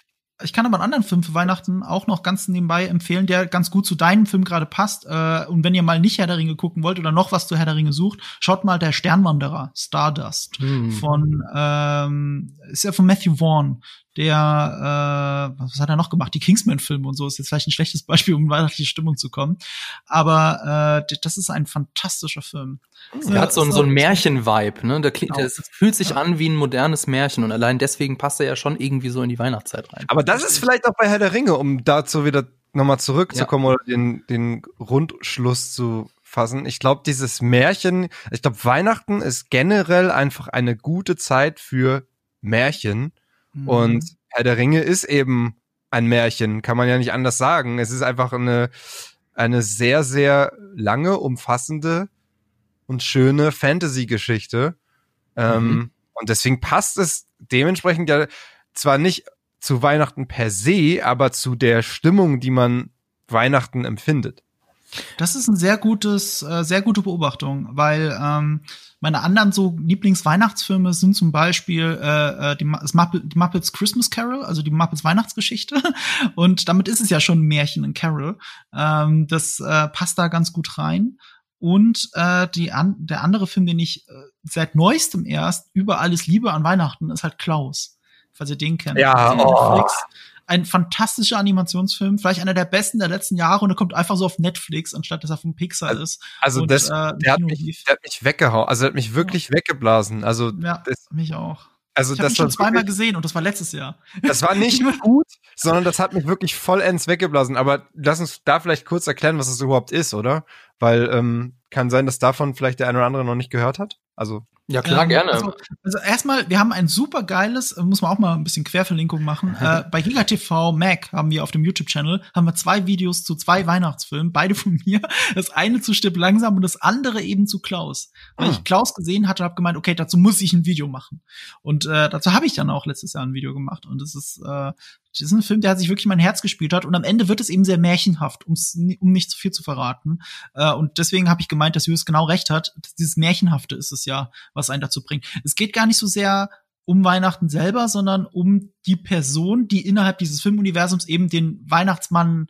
ich kann aber einen anderen Film für Weihnachten auch noch ganz nebenbei empfehlen, der ganz gut zu deinem Film gerade passt. Äh, und wenn ihr mal nicht Herr der Ringe gucken wollt oder noch was zu Herr der Ringe sucht, schaut mal der Sternwanderer, Stardust, hm. von ähm, ist ja von Matthew Vaughn der, äh, was hat er noch gemacht? Die Kingsman-Filme und so ist jetzt vielleicht ein schlechtes Beispiel, um in weihnachtliche Stimmung zu kommen. Aber äh, das ist ein fantastischer Film. Er ja, hat so, so ein Märchen-Vibe, ne? Der, genau. der fühlt sich ja. an wie ein modernes Märchen und allein deswegen passt er ja schon irgendwie so in die Weihnachtszeit rein. Aber das ist vielleicht auch bei Herr der Ringe, um dazu wieder nochmal zurückzukommen ja. oder den, den Rundschluss zu fassen. Ich glaube, dieses Märchen, ich glaube, Weihnachten ist generell einfach eine gute Zeit für Märchen. Mhm. Und Herr der Ringe ist eben ein Märchen, kann man ja nicht anders sagen. Es ist einfach eine, eine sehr, sehr lange, umfassende und schöne Fantasy-Geschichte. Ähm, mhm. Ähm, und deswegen passt es dementsprechend ja zwar nicht zu Weihnachten per se, aber zu der Stimmung, die man Weihnachten empfindet. Das ist ein sehr gutes, äh, sehr gute Beobachtung, weil ähm, meine anderen so Lieblingsweihnachtsfilme sind zum Beispiel äh, äh die, das die Muppets Christmas Carol, also die Muppets Weihnachtsgeschichte. Und damit ist es ja schon ein Märchen, ein Carol. Ähm, das äh, passt da ganz gut rein. Und äh, die an, der andere Film, den ich äh, seit neuestem erst über alles liebe an Weihnachten, ist halt Klaus. Falls ihr den kennt. Ja, oh ein fantastischer Animationsfilm, vielleicht einer der besten der letzten Jahre und er kommt einfach so auf Netflix, anstatt dass er von Pixar also, ist. Also und, das, äh, der, hat mich, der hat mich weggehauen, also der hat mich wirklich ja. weggeblasen. Also ja, das, mich auch. Also ich das ihn schon zweimal gesehen und das war letztes Jahr. Das war nicht gut, sondern das hat mich wirklich vollends weggeblasen. Aber lass uns da vielleicht kurz erklären, was das überhaupt ist, oder? Weil ähm, kann sein, dass davon vielleicht der eine oder andere noch nicht gehört hat. Also ja, klar, ähm, gerne. Also, also, erstmal, wir haben ein super geiles, äh, muss man auch mal ein bisschen Querverlinkung machen. äh, bei GigaTV Mac haben wir auf dem YouTube-Channel haben wir zwei Videos zu zwei Weihnachtsfilmen, beide von mir. Das eine zu Stipp langsam und das andere eben zu Klaus. Weil ah. ich Klaus gesehen hatte, habe gemeint, okay, dazu muss ich ein Video machen. Und äh, dazu habe ich dann auch letztes Jahr ein Video gemacht. Und es ist äh, das ist ein Film, der sich wirklich mein Herz gespielt hat und am Ende wird es eben sehr märchenhaft, um nicht zu viel zu verraten. Äh, und deswegen habe ich gemeint, dass Julius genau recht hat. Dieses Märchenhafte ist es ja, was einen dazu bringt. Es geht gar nicht so sehr um Weihnachten selber, sondern um die Person, die innerhalb dieses Filmuniversums eben den Weihnachtsmann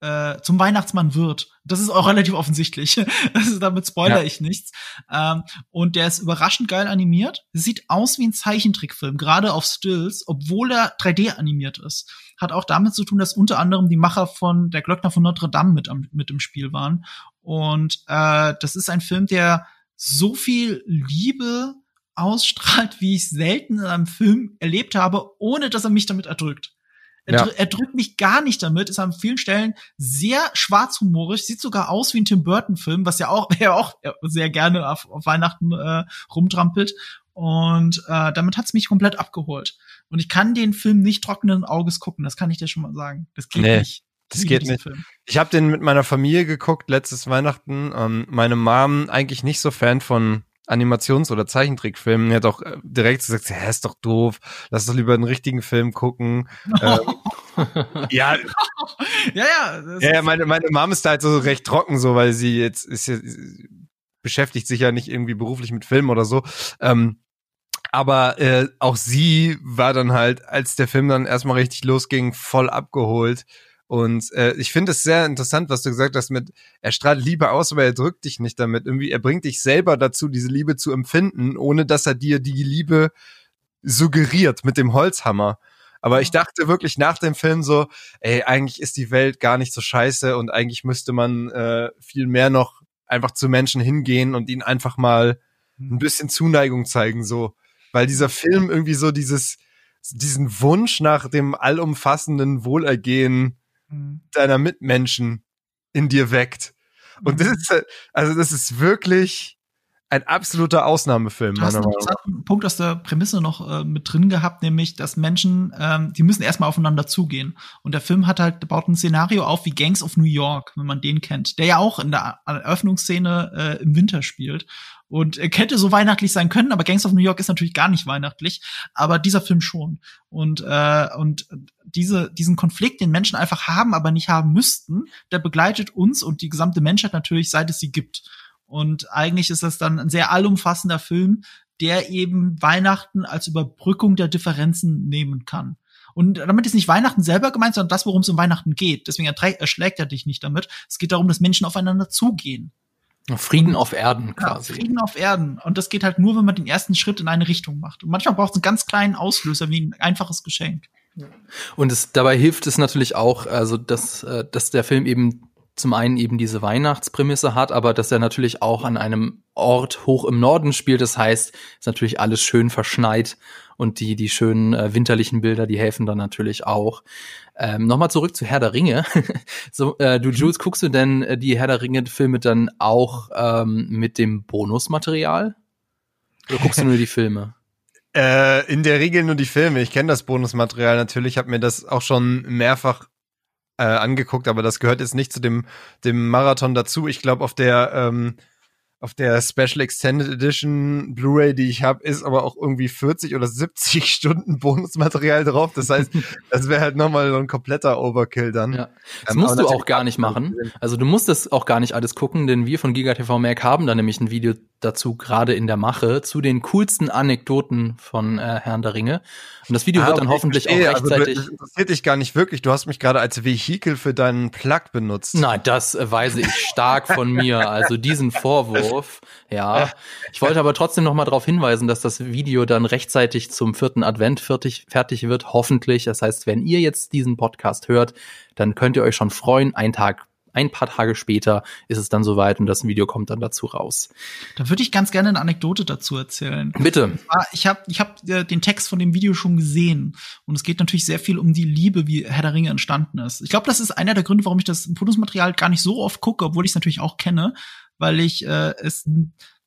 äh, zum Weihnachtsmann wird. Das ist auch relativ offensichtlich. Also damit spoiler ja. ich nichts. Ähm, und der ist überraschend geil animiert. Sieht aus wie ein Zeichentrickfilm, gerade auf Stills, obwohl er 3D animiert ist. Hat auch damit zu tun, dass unter anderem die Macher von Der Glöckner von Notre Dame mit, am, mit im Spiel waren. Und äh, das ist ein Film, der so viel Liebe ausstrahlt, wie ich selten in einem Film erlebt habe, ohne dass er mich damit erdrückt. Er, ja. er, drückt mich gar nicht damit, ist an vielen Stellen sehr schwarzhumorig, sieht sogar aus wie ein Tim Burton-Film, was ja auch, er auch sehr gerne auf, auf Weihnachten äh, rumtrampelt. Und äh, damit hat's mich komplett abgeholt. Und ich kann den Film nicht trockenen Auges gucken, das kann ich dir schon mal sagen. Das geht nee. nicht. Das geht nicht. Film. Ich habe den mit meiner Familie geguckt letztes Weihnachten. Ähm, meine Mom eigentlich nicht so Fan von Animations- oder Zeichentrickfilmen. Er hat auch äh, direkt gesagt, ja, ist doch doof, lass doch lieber einen richtigen Film gucken. ähm, ja, ja, ja. Ja, ja, meine, meine Mom ist da halt so recht trocken, so, weil sie jetzt ist ja, beschäftigt sich ja nicht irgendwie beruflich mit Filmen oder so. Ähm, aber äh, auch sie war dann halt, als der Film dann erstmal richtig losging, voll abgeholt. Und äh, ich finde es sehr interessant, was du gesagt hast mit, er strahlt Liebe aus, aber er drückt dich nicht damit. Irgendwie, er bringt dich selber dazu, diese Liebe zu empfinden, ohne dass er dir die Liebe suggeriert mit dem Holzhammer. Aber ich dachte wirklich nach dem Film so, ey, eigentlich ist die Welt gar nicht so scheiße und eigentlich müsste man äh, viel mehr noch einfach zu Menschen hingehen und ihnen einfach mal ein bisschen Zuneigung zeigen, so. Weil dieser Film irgendwie so dieses, diesen Wunsch nach dem allumfassenden Wohlergehen mhm. deiner Mitmenschen in dir weckt. Und mhm. das ist, also das ist wirklich ein absoluter Ausnahmefilm, du hast einen Punkt aus der Prämisse noch äh, mit drin gehabt, nämlich, dass Menschen, ähm, die müssen erstmal aufeinander zugehen. Und der Film hat halt, baut ein Szenario auf wie Gangs of New York, wenn man den kennt, der ja auch in der Eröffnungsszene äh, im Winter spielt. Und er hätte so weihnachtlich sein können, aber Gangs of New York ist natürlich gar nicht weihnachtlich, aber dieser Film schon. Und, äh, und diese, diesen Konflikt, den Menschen einfach haben, aber nicht haben müssten, der begleitet uns und die gesamte Menschheit natürlich, seit es sie gibt. Und eigentlich ist das dann ein sehr allumfassender Film, der eben Weihnachten als Überbrückung der Differenzen nehmen kann. Und damit ist nicht Weihnachten selber gemeint, sondern das, worum es um Weihnachten geht. Deswegen erschlägt er dich nicht damit. Es geht darum, dass Menschen aufeinander zugehen. Frieden auf Erden quasi. Ja, Frieden auf Erden. Und das geht halt nur, wenn man den ersten Schritt in eine Richtung macht. Und manchmal braucht es einen ganz kleinen Auslöser, wie ein einfaches Geschenk. Und es, dabei hilft es natürlich auch, also dass, äh, dass der Film eben zum einen eben diese Weihnachtsprämisse hat, aber dass er natürlich auch an einem Ort hoch im Norden spielt. Das heißt, ist natürlich alles schön verschneit und die, die schönen äh, winterlichen Bilder, die helfen dann natürlich auch. Ähm, Nochmal zurück zu Herr der Ringe. so, äh, du, mhm. Jules, guckst du denn äh, die Herr der Ringe-Filme dann auch ähm, mit dem Bonusmaterial? Oder guckst du nur die Filme? Äh, in der Regel nur die Filme. Ich kenne das Bonusmaterial natürlich, habe mir das auch schon mehrfach äh, angeguckt, aber das gehört jetzt nicht zu dem, dem Marathon dazu. Ich glaube, auf der ähm, auf der Special Extended Edition Blu-ray, die ich habe, ist aber auch irgendwie 40 oder 70 Stunden Bonusmaterial drauf. Das heißt, das wäre halt nochmal so ein kompletter Overkill dann. Ja. Das ähm, musst du auch gar nicht machen. Also du musst das auch gar nicht alles gucken, denn wir von GigaTV Mac haben da nämlich ein Video dazu gerade in der Mache zu den coolsten Anekdoten von äh, Herrn der Ringe. Und das Video ah, wird dann hoffentlich auch rechtzeitig. Also, das interessiert dich gar nicht wirklich. Du hast mich gerade als Vehikel für deinen Plug benutzt. Nein, das äh, weise ich stark von mir. Also diesen Vorwurf. Ja. Ich wollte aber trotzdem noch mal darauf hinweisen, dass das Video dann rechtzeitig zum vierten Advent fertig, fertig wird. Hoffentlich. Das heißt, wenn ihr jetzt diesen Podcast hört, dann könnt ihr euch schon freuen. Ein Tag ein paar Tage später ist es dann soweit und das Video kommt dann dazu raus. Da würde ich ganz gerne eine Anekdote dazu erzählen. Bitte. Ich habe ich hab, äh, den Text von dem Video schon gesehen und es geht natürlich sehr viel um die Liebe, wie Herr der Ringe entstanden ist. Ich glaube, das ist einer der Gründe, warum ich das Bonusmaterial gar nicht so oft gucke, obwohl ich es natürlich auch kenne, weil ich äh, es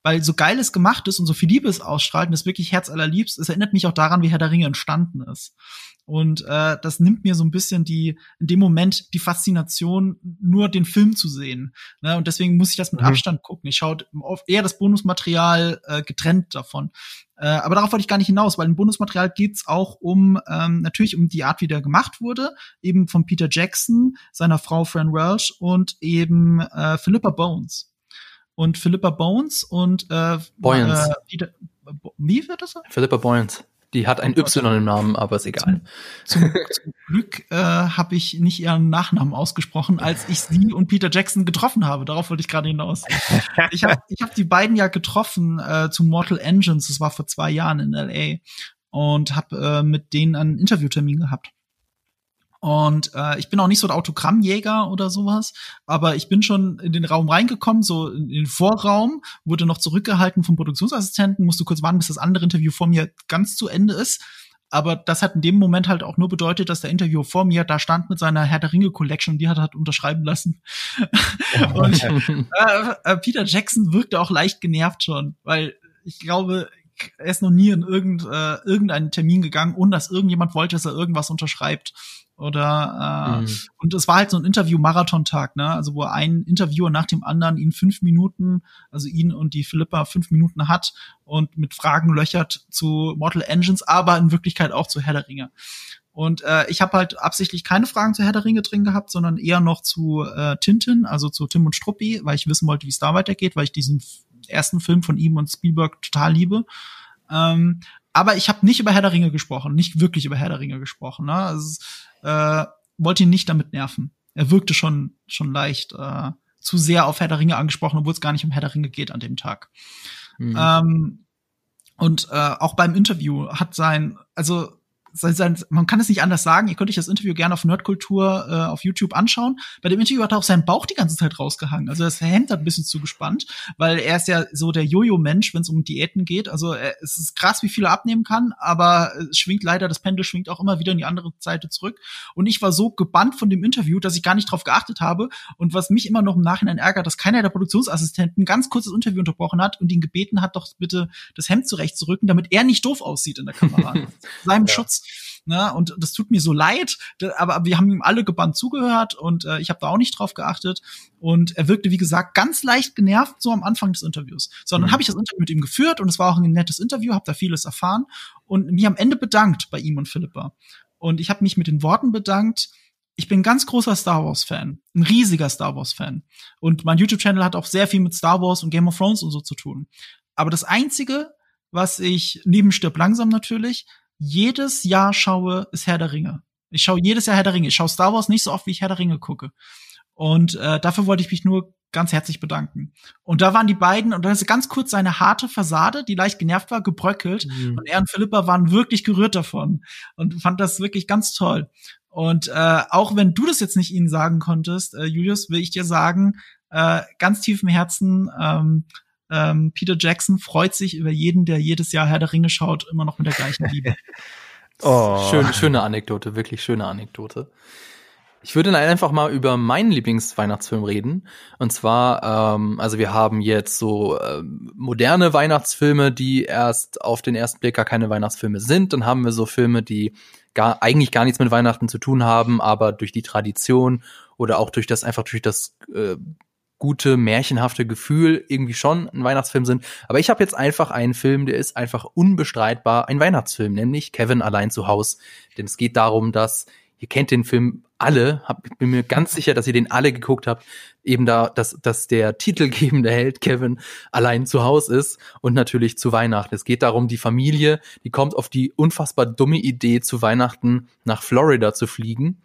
weil so geil es gemacht ist und so viel Liebe es ausstrahlt und es wirklich herzallerliebst, es erinnert mich auch daran, wie Herr der Ringe entstanden ist. Und äh, das nimmt mir so ein bisschen die, in dem Moment die Faszination, nur den Film zu sehen. Ne? Und deswegen muss ich das mit mhm. Abstand gucken. Ich schaue eher das Bonusmaterial äh, getrennt davon. Äh, aber darauf wollte ich gar nicht hinaus, weil im Bonusmaterial geht's auch um ähm, natürlich um die Art, wie der gemacht wurde, eben von Peter Jackson, seiner Frau Fran Welsh und eben äh, Philippa Bones. Und Philippa Bones und äh, Boyens. Äh, Peter, wie wird das? Philippa Boyens. Die hat ein Y im Namen, aber ist egal. Zum, zum, zum Glück äh, habe ich nicht ihren Nachnamen ausgesprochen, als ich sie und Peter Jackson getroffen habe. Darauf wollte ich gerade hinaus. Ich habe ich hab die beiden ja getroffen äh, zu Mortal Engines. Das war vor zwei Jahren in LA und habe äh, mit denen einen Interviewtermin gehabt. Und äh, ich bin auch nicht so der Autogrammjäger oder sowas, aber ich bin schon in den Raum reingekommen, so in den Vorraum, wurde noch zurückgehalten vom Produktionsassistenten, musste kurz warten, bis das andere Interview vor mir ganz zu Ende ist. Aber das hat in dem Moment halt auch nur bedeutet, dass der Interview vor mir da stand mit seiner Herr der Ringe Collection, die hat er halt unterschreiben lassen. und äh, äh, Peter Jackson wirkte auch leicht genervt schon, weil ich glaube, er ist noch nie in irgend, äh, irgendeinen Termin gegangen, ohne dass irgendjemand wollte, dass er irgendwas unterschreibt. Oder äh, mhm. und es war halt so ein Interview-Marathon-Tag, ne? Also wo ein Interviewer nach dem anderen ihn fünf Minuten, also ihn und die Philippa fünf Minuten hat und mit Fragen löchert zu Mortal Engines, aber in Wirklichkeit auch zu Herr der Ringe. Und äh, ich habe halt absichtlich keine Fragen zu Herr der Ringe drin gehabt, sondern eher noch zu äh, Tintin, also zu Tim und Struppi, weil ich wissen wollte, wie es da weitergeht, weil ich diesen ersten Film von ihm und Spielberg total liebe. Ähm, aber ich habe nicht über Herr der Ringe gesprochen, nicht wirklich über Herr der Ringe gesprochen. Ne? Also, äh, wollte ihn nicht damit nerven. Er wirkte schon schon leicht äh, zu sehr auf Herr der Ringe angesprochen, obwohl es gar nicht um Herr der Ringe geht an dem Tag. Mhm. Ähm, und äh, auch beim Interview hat sein, also sein, man kann es nicht anders sagen, ihr könnt euch das Interview gerne auf Nerdkultur äh, auf YouTube anschauen. Bei dem Interview hat er auch sein Bauch die ganze Zeit rausgehangen. Also das Hemd hat ein bisschen zugespannt, weil er ist ja so der Jojo-Mensch, wenn es um Diäten geht. Also er, es ist krass, wie viel er abnehmen kann, aber es schwingt leider, das Pendel schwingt auch immer wieder in die andere Seite zurück. Und ich war so gebannt von dem Interview, dass ich gar nicht drauf geachtet habe. Und was mich immer noch im Nachhinein ärgert, dass keiner der Produktionsassistenten ganz kurzes Interview unterbrochen hat und ihn gebeten hat, doch bitte das Hemd zurechtzurücken, damit er nicht doof aussieht in der Kamera. Seinem ja. Schutz. Ne? Und das tut mir so leid, aber wir haben ihm alle gebannt zugehört und äh, ich habe da auch nicht drauf geachtet. Und er wirkte, wie gesagt, ganz leicht genervt so am Anfang des Interviews. Sondern mhm. habe ich das Interview mit ihm geführt und es war auch ein nettes Interview, habe da vieles erfahren und mich am Ende bedankt bei ihm und Philippa. Und ich habe mich mit den Worten bedankt, ich bin ein ganz großer Star Wars Fan, ein riesiger Star Wars Fan. Und mein YouTube Channel hat auch sehr viel mit Star Wars und Game of Thrones und so zu tun. Aber das einzige, was ich neben stirb langsam natürlich jedes Jahr schaue, ist Herr der Ringe. Ich schaue jedes Jahr Herr der Ringe. Ich schaue Star Wars nicht so oft, wie ich Herr der Ringe gucke. Und äh, dafür wollte ich mich nur ganz herzlich bedanken. Und da waren die beiden, und dann ist ganz kurz seine harte Fassade, die leicht genervt war, gebröckelt. Mhm. Und er und Philippa waren wirklich gerührt davon und fand das wirklich ganz toll. Und äh, auch wenn du das jetzt nicht ihnen sagen konntest, äh, Julius, will ich dir sagen, äh, ganz tief im Herzen, ähm, ähm, Peter Jackson freut sich über jeden, der jedes Jahr Herr der Ringe schaut, immer noch mit der gleichen Liebe. oh. Schöne, schöne Anekdote, wirklich schöne Anekdote. Ich würde dann einfach mal über meinen Lieblingsweihnachtsfilm reden. Und zwar, ähm, also wir haben jetzt so ähm, moderne Weihnachtsfilme, die erst auf den ersten Blick gar keine Weihnachtsfilme sind. Dann haben wir so Filme, die gar, eigentlich gar nichts mit Weihnachten zu tun haben, aber durch die Tradition oder auch durch das, einfach durch das äh, gute, märchenhafte Gefühl irgendwie schon ein Weihnachtsfilm sind. Aber ich habe jetzt einfach einen Film, der ist einfach unbestreitbar ein Weihnachtsfilm, nämlich Kevin allein zu Haus. Denn es geht darum, dass ihr kennt den Film alle, hab, bin mir ganz sicher, dass ihr den alle geguckt habt, eben da, dass, dass der titelgebende Held Kevin allein zu Hause ist und natürlich zu Weihnachten. Es geht darum, die Familie, die kommt auf die unfassbar dumme Idee, zu Weihnachten nach Florida zu fliegen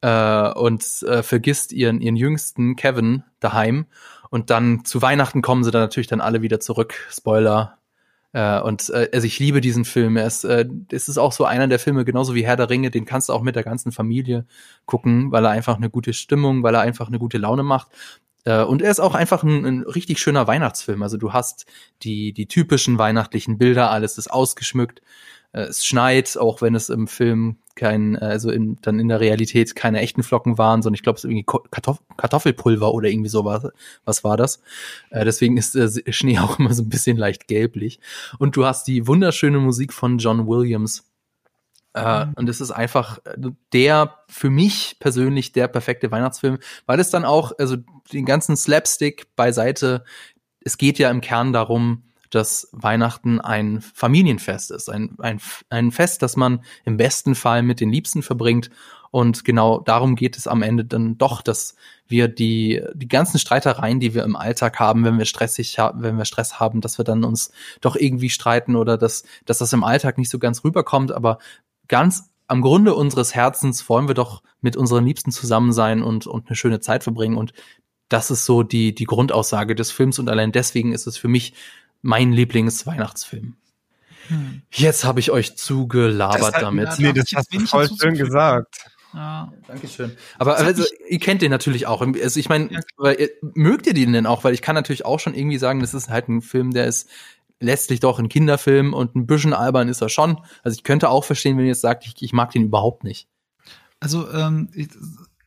äh, und äh, vergisst ihren, ihren jüngsten Kevin daheim. Und dann zu Weihnachten kommen sie dann natürlich dann alle wieder zurück. Spoiler, äh, und äh, also ich liebe diesen Film. Er äh, es ist auch so einer der Filme, genauso wie Herr der Ringe, den kannst du auch mit der ganzen Familie gucken, weil er einfach eine gute Stimmung, weil er einfach eine gute Laune macht. Äh, und er ist auch einfach ein, ein richtig schöner Weihnachtsfilm. Also du hast die, die typischen weihnachtlichen Bilder, alles ist ausgeschmückt. Äh, es schneit, auch wenn es im Film kein, also in, dann in der Realität keine echten Flocken waren, sondern ich glaube, es ist irgendwie Kartoff Kartoffelpulver oder irgendwie sowas. Was war das? Äh, deswegen ist äh, Schnee auch immer so ein bisschen leicht gelblich. Und du hast die wunderschöne Musik von John Williams. Äh, mhm. Und es ist einfach der, für mich persönlich, der perfekte Weihnachtsfilm, weil es dann auch, also den ganzen Slapstick beiseite, es geht ja im Kern darum, dass Weihnachten ein Familienfest ist, ein, ein, ein Fest, das man im besten Fall mit den Liebsten verbringt. Und genau darum geht es am Ende dann doch, dass wir die, die ganzen Streitereien, die wir im Alltag haben, wenn wir stressig haben, wenn wir Stress haben, dass wir dann uns doch irgendwie streiten oder dass, dass das im Alltag nicht so ganz rüberkommt. Aber ganz am Grunde unseres Herzens wollen wir doch mit unseren Liebsten zusammen sein und, und eine schöne Zeit verbringen. Und das ist so die, die Grundaussage des Films. Und allein deswegen ist es für mich mein Lieblingsweihnachtsfilm. Hm. Jetzt habe ich euch zugelabert hat, damit. nee, das hast du voll schön gesagt. Ja. Dankeschön. Aber also, ihr kennt den natürlich auch. Also ich meine, ja. mögt ihr den denn auch? Weil ich kann natürlich auch schon irgendwie sagen, das ist halt ein Film, der ist letztlich doch ein Kinderfilm und ein bisschen albern ist er schon. Also ich könnte auch verstehen, wenn ihr jetzt sagt, ich, ich mag den überhaupt nicht. Also ähm,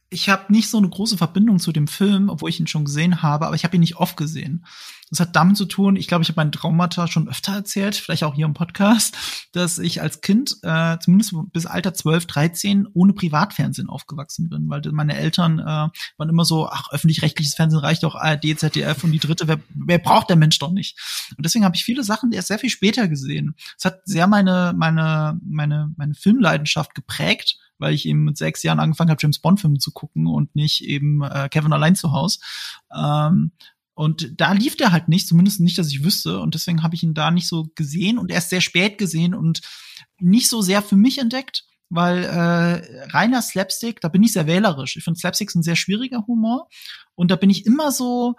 ich habe nicht so eine große Verbindung zu dem Film, obwohl ich ihn schon gesehen habe, aber ich habe ihn nicht oft gesehen. Das hat damit zu tun, ich glaube, ich habe meinen Traumata schon öfter erzählt, vielleicht auch hier im Podcast, dass ich als Kind, äh, zumindest bis Alter 12, 13, ohne Privatfernsehen aufgewachsen bin, weil meine Eltern äh, waren immer so, ach, öffentlich-rechtliches Fernsehen reicht doch, ARD, ZDF und die dritte, wer, wer braucht der Mensch doch nicht? Und deswegen habe ich viele Sachen erst sehr viel später gesehen. Es hat sehr meine, meine, meine, meine Filmleidenschaft geprägt weil ich eben mit sechs Jahren angefangen habe, James Bond-Filme zu gucken und nicht eben äh, Kevin allein zu Hause. Ähm, und da lief der halt nicht, zumindest nicht, dass ich wüsste. Und deswegen habe ich ihn da nicht so gesehen und erst sehr spät gesehen und nicht so sehr für mich entdeckt, weil äh, reiner Slapstick, da bin ich sehr wählerisch. Ich finde Slapstick ein sehr schwieriger Humor und da bin ich immer so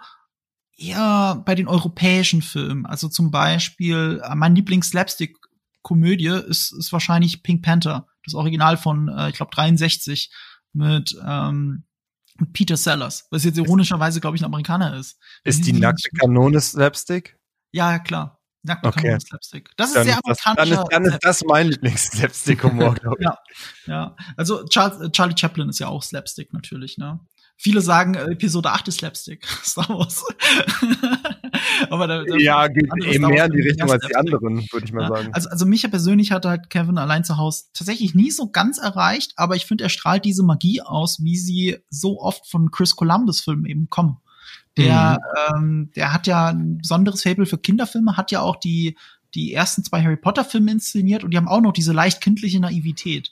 eher bei den europäischen Filmen. Also zum Beispiel äh, mein Lieblings-Slapstick-Komödie ist, ist wahrscheinlich Pink Panther das Original von, äh, ich glaube, 63 mit ähm, Peter Sellers, was jetzt ironischerweise, glaube ich, ein Amerikaner ist. Ist die nackte Kanone Slapstick? Ja, klar. Nackte okay. Kanone Slapstick. Das ist dann sehr amerikanischer. Dann ist, dann ist das mein Lieblings-Slapstick-Humor, glaube ich. ja, ja. Also Charles, Charlie Chaplin ist ja auch Slapstick natürlich, ne? Viele sagen, äh, Episode 8 ist Slapstick, Star Wars. Aber da, da ja, geht eben mehr in die Richtung als die anderen, würde ich mal ja. sagen. Also, also mich persönlich hat halt Kevin allein zu Hause tatsächlich nie so ganz erreicht, aber ich finde, er strahlt diese Magie aus, wie sie so oft von Chris Columbus Filmen eben kommen. Der, mhm. ähm, der hat ja ein besonderes Fable für Kinderfilme, hat ja auch die, die ersten zwei Harry Potter Filme inszeniert und die haben auch noch diese leicht kindliche Naivität.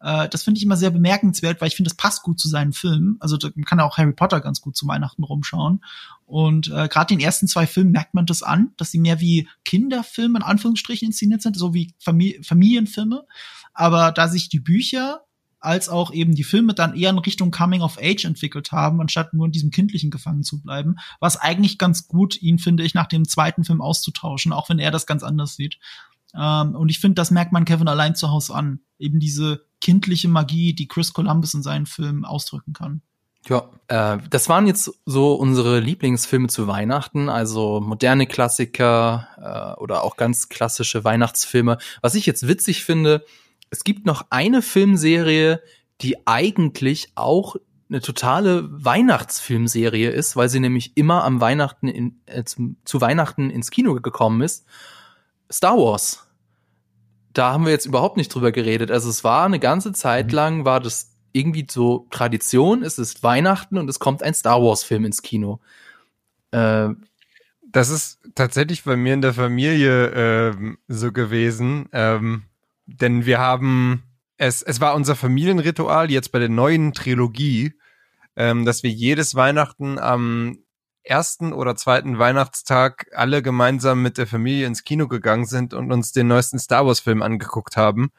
Äh, das finde ich immer sehr bemerkenswert, weil ich finde, das passt gut zu seinen Filmen. Also man kann auch Harry Potter ganz gut zu Weihnachten rumschauen. Und äh, gerade den ersten zwei Filmen merkt man das an, dass sie mehr wie Kinderfilme in Anführungsstrichen inszeniert sind, so wie Famili Familienfilme. Aber da sich die Bücher als auch eben die Filme dann eher in Richtung Coming of Age entwickelt haben, anstatt nur in diesem kindlichen gefangen zu bleiben, was eigentlich ganz gut, ihn finde ich nach dem zweiten Film auszutauschen, auch wenn er das ganz anders sieht. Ähm, und ich finde, das merkt man Kevin allein zu Hause an. Eben diese kindliche Magie, die Chris Columbus in seinen Filmen ausdrücken kann. Ja, äh, das waren jetzt so unsere Lieblingsfilme zu Weihnachten, also moderne Klassiker äh, oder auch ganz klassische Weihnachtsfilme. Was ich jetzt witzig finde, es gibt noch eine Filmserie, die eigentlich auch eine totale Weihnachtsfilmserie ist, weil sie nämlich immer am Weihnachten in, äh, zu, zu Weihnachten ins Kino gekommen ist. Star Wars. Da haben wir jetzt überhaupt nicht drüber geredet. Also es war eine ganze Zeit mhm. lang, war das irgendwie so Tradition, es ist Weihnachten und es kommt ein Star Wars-Film ins Kino. Äh, das ist tatsächlich bei mir in der Familie äh, so gewesen, ähm, denn wir haben es, es war unser Familienritual jetzt bei der neuen Trilogie, ähm, dass wir jedes Weihnachten am ersten oder zweiten Weihnachtstag alle gemeinsam mit der Familie ins Kino gegangen sind und uns den neuesten Star Wars Film angeguckt haben,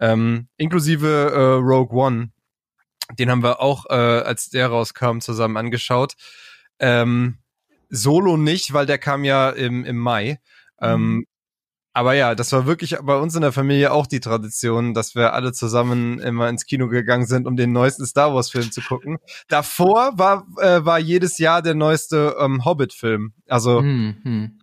ähm, inklusive äh, Rogue One. Den haben wir auch, äh, als der rauskam, zusammen angeschaut. Ähm, Solo nicht, weil der kam ja im, im Mai. Ähm, mhm. Aber ja, das war wirklich bei uns in der Familie auch die Tradition, dass wir alle zusammen immer ins Kino gegangen sind, um den neuesten Star Wars Film zu gucken. Davor war äh, war jedes Jahr der neueste ähm, Hobbit Film. Also mhm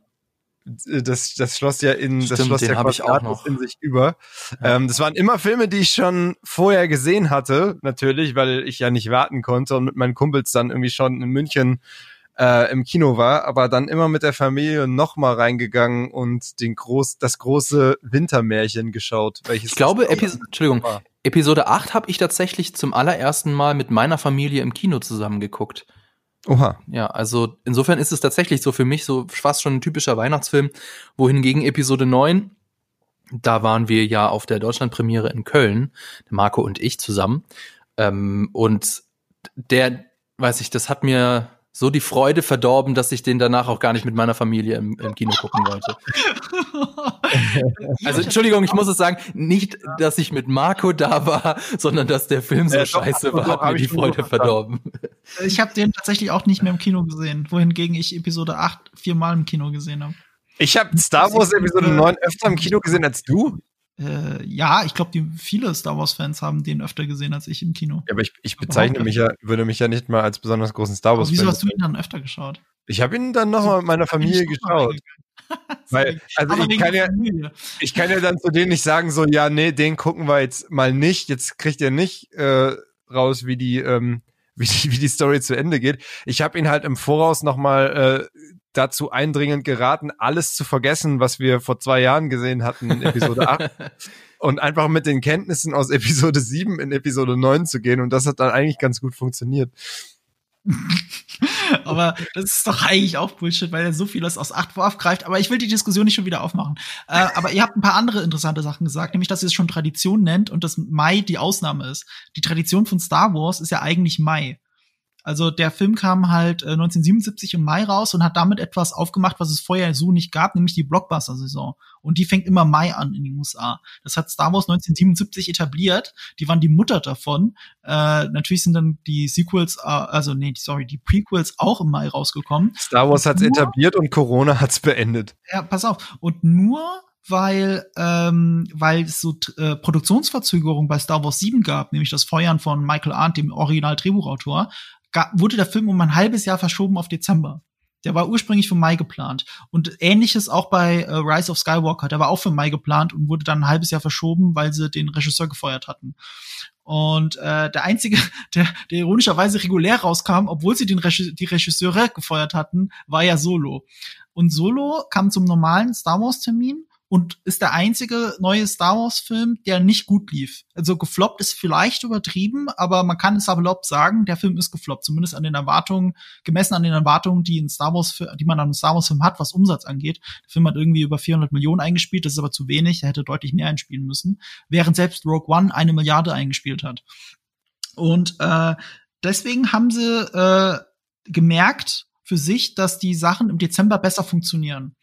das, das schloss ja in, Stimmt, das schloss ja ich auch noch. in sich über. Ja. Ähm, das waren immer Filme, die ich schon vorher gesehen hatte, natürlich, weil ich ja nicht warten konnte und mit meinen Kumpels dann irgendwie schon in München äh, im Kino war, aber dann immer mit der Familie nochmal reingegangen und den groß, das große Wintermärchen geschaut. Welches ich glaube, Epis Entschuldigung, war. Episode 8 habe ich tatsächlich zum allerersten Mal mit meiner Familie im Kino zusammengeguckt. Oha. Ja, also insofern ist es tatsächlich so für mich so fast schon ein typischer Weihnachtsfilm, wohingegen Episode 9, da waren wir ja auf der Deutschlandpremiere in Köln, Marco und ich zusammen. Ähm, und der, weiß ich, das hat mir so die Freude verdorben, dass ich den danach auch gar nicht mit meiner Familie im, im Kino gucken wollte. also Entschuldigung, ich muss es sagen, nicht, dass ich mit Marco da war, sondern dass der Film so äh, scheiße doch, war, doch, hat mir die Freude verdorben. Ich habe den tatsächlich auch nicht mehr im Kino gesehen, wohingegen ich Episode 8 viermal im Kino gesehen habe. Ich habe Star Wars Episode 9 öfter im Kino gesehen als du. Äh, ja, ich glaube, viele Star Wars Fans haben den öfter gesehen als ich im Kino. Ja, aber ich, ich bezeichne mich ja, würde mich ja nicht mal als besonders großen Star Wars. Aber wieso hast du ihn dann öfter geschaut? Ich habe ihn dann nochmal mit meiner Familie geschaut. Weil, also ich kann, ja, ich kann ja dann zu denen nicht sagen, so, ja, nee, den gucken wir jetzt mal nicht. Jetzt kriegt ihr nicht äh, raus, wie die, ähm, wie die, wie die Story zu Ende geht. Ich habe ihn halt im Voraus nochmal äh, dazu eindringend geraten, alles zu vergessen, was wir vor zwei Jahren gesehen hatten in Episode 8 und einfach mit den Kenntnissen aus Episode 7 in Episode 9 zu gehen und das hat dann eigentlich ganz gut funktioniert. aber das ist doch eigentlich auch Bullshit, weil er so vieles aus 8 aufgreift. Aber ich will die Diskussion nicht schon wieder aufmachen. Äh, aber ihr habt ein paar andere interessante Sachen gesagt, nämlich, dass ihr es schon Tradition nennt und dass Mai die Ausnahme ist. Die Tradition von Star Wars ist ja eigentlich Mai. Also der Film kam halt äh, 1977 im Mai raus und hat damit etwas aufgemacht, was es vorher so nicht gab, nämlich die Blockbuster-Saison. Und die fängt immer Mai an in den USA. Das hat Star Wars 1977 etabliert. Die waren die Mutter davon. Äh, natürlich sind dann die Sequels, äh, also nee, sorry, die Prequels auch im Mai rausgekommen. Star Wars hat's etabliert und Corona hat's beendet. Ja, pass auf. Und nur weil ähm, weil es so äh, Produktionsverzögerungen bei Star Wars 7 gab, nämlich das Feuern von Michael Arndt, dem Original-Drehbuchautor, wurde der Film um ein halbes Jahr verschoben auf Dezember. Der war ursprünglich für Mai geplant. Und ähnliches auch bei äh, Rise of Skywalker. Der war auch für Mai geplant und wurde dann ein halbes Jahr verschoben, weil sie den Regisseur gefeuert hatten. Und äh, der einzige, der, der ironischerweise regulär rauskam, obwohl sie den Regisseur, die Regisseure gefeuert hatten, war ja Solo. Und Solo kam zum normalen Star Wars Termin und ist der einzige neue Star Wars Film, der nicht gut lief. Also gefloppt ist vielleicht übertrieben, aber man kann es aber salopp sagen, der Film ist gefloppt, zumindest an den Erwartungen, gemessen an den Erwartungen, die in Star Wars, die man an einem Star Wars Film hat, was Umsatz angeht. Der Film hat irgendwie über 400 Millionen eingespielt, das ist aber zu wenig, er hätte deutlich mehr einspielen müssen, während selbst Rogue One eine Milliarde eingespielt hat. Und äh, deswegen haben sie äh, gemerkt für sich, dass die Sachen im Dezember besser funktionieren.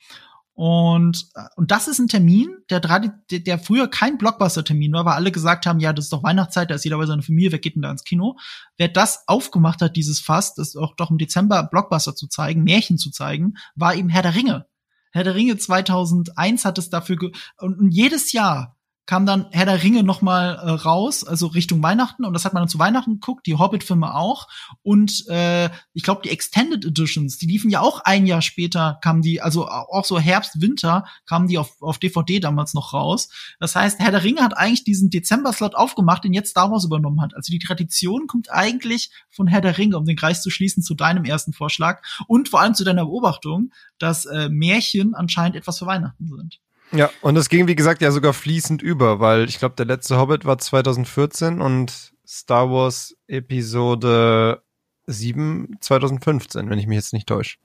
Und, und das ist ein Termin, der, der, früher kein Blockbuster-Termin war, weil alle gesagt haben, ja, das ist doch Weihnachtszeit, da ist jeder bei seiner Familie, wer geht denn da ins Kino? Wer das aufgemacht hat, dieses Fass, das auch doch im Dezember Blockbuster zu zeigen, Märchen zu zeigen, war eben Herr der Ringe. Herr der Ringe 2001 hat es dafür und jedes Jahr kam dann Herr der Ringe noch mal äh, raus, also Richtung Weihnachten und das hat man dann zu Weihnachten geguckt, die Hobbit-Filme auch und äh, ich glaube die Extended Editions, die liefen ja auch ein Jahr später, kamen die, also auch so Herbst, Winter kamen die auf, auf DVD damals noch raus. Das heißt, Herr der Ringe hat eigentlich diesen Dezember-Slot aufgemacht, den jetzt Star Wars übernommen hat. Also die Tradition kommt eigentlich von Herr der Ringe, um den Kreis zu schließen zu deinem ersten Vorschlag und vor allem zu deiner Beobachtung, dass äh, Märchen anscheinend etwas für Weihnachten sind. Ja, und es ging, wie gesagt, ja sogar fließend über, weil ich glaube, der letzte Hobbit war 2014 und Star Wars Episode 7 2015, wenn ich mich jetzt nicht täusche.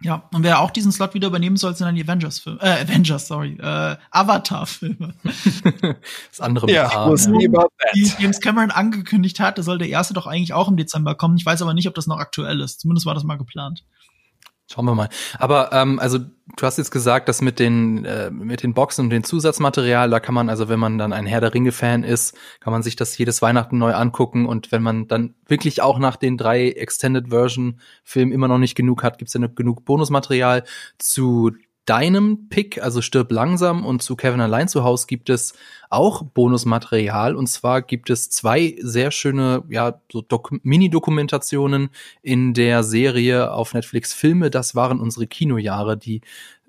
Ja, und wer auch diesen Slot wieder übernehmen soll, sind dann die Avengers-Filme. Äh, Avengers, sorry. Äh, Avatar-Filme. das andere ja, Paar, ja. Die James Cameron angekündigt hat, da soll der erste doch eigentlich auch im Dezember kommen. Ich weiß aber nicht, ob das noch aktuell ist. Zumindest war das mal geplant. Schauen wir mal. Aber ähm, also du hast jetzt gesagt, dass mit den äh, mit den Boxen und dem Zusatzmaterial, da kann man also, wenn man dann ein Herr der Ringe Fan ist, kann man sich das jedes Weihnachten neu angucken und wenn man dann wirklich auch nach den drei Extended Version Filmen immer noch nicht genug hat, gibt's ja genug Bonusmaterial zu deinem Pick, also stirb langsam und zu Kevin allein zu Hause gibt es auch Bonusmaterial. Und zwar gibt es zwei sehr schöne, ja, so Mini-Dokumentationen in der Serie auf Netflix Filme. Das waren unsere Kinojahre, die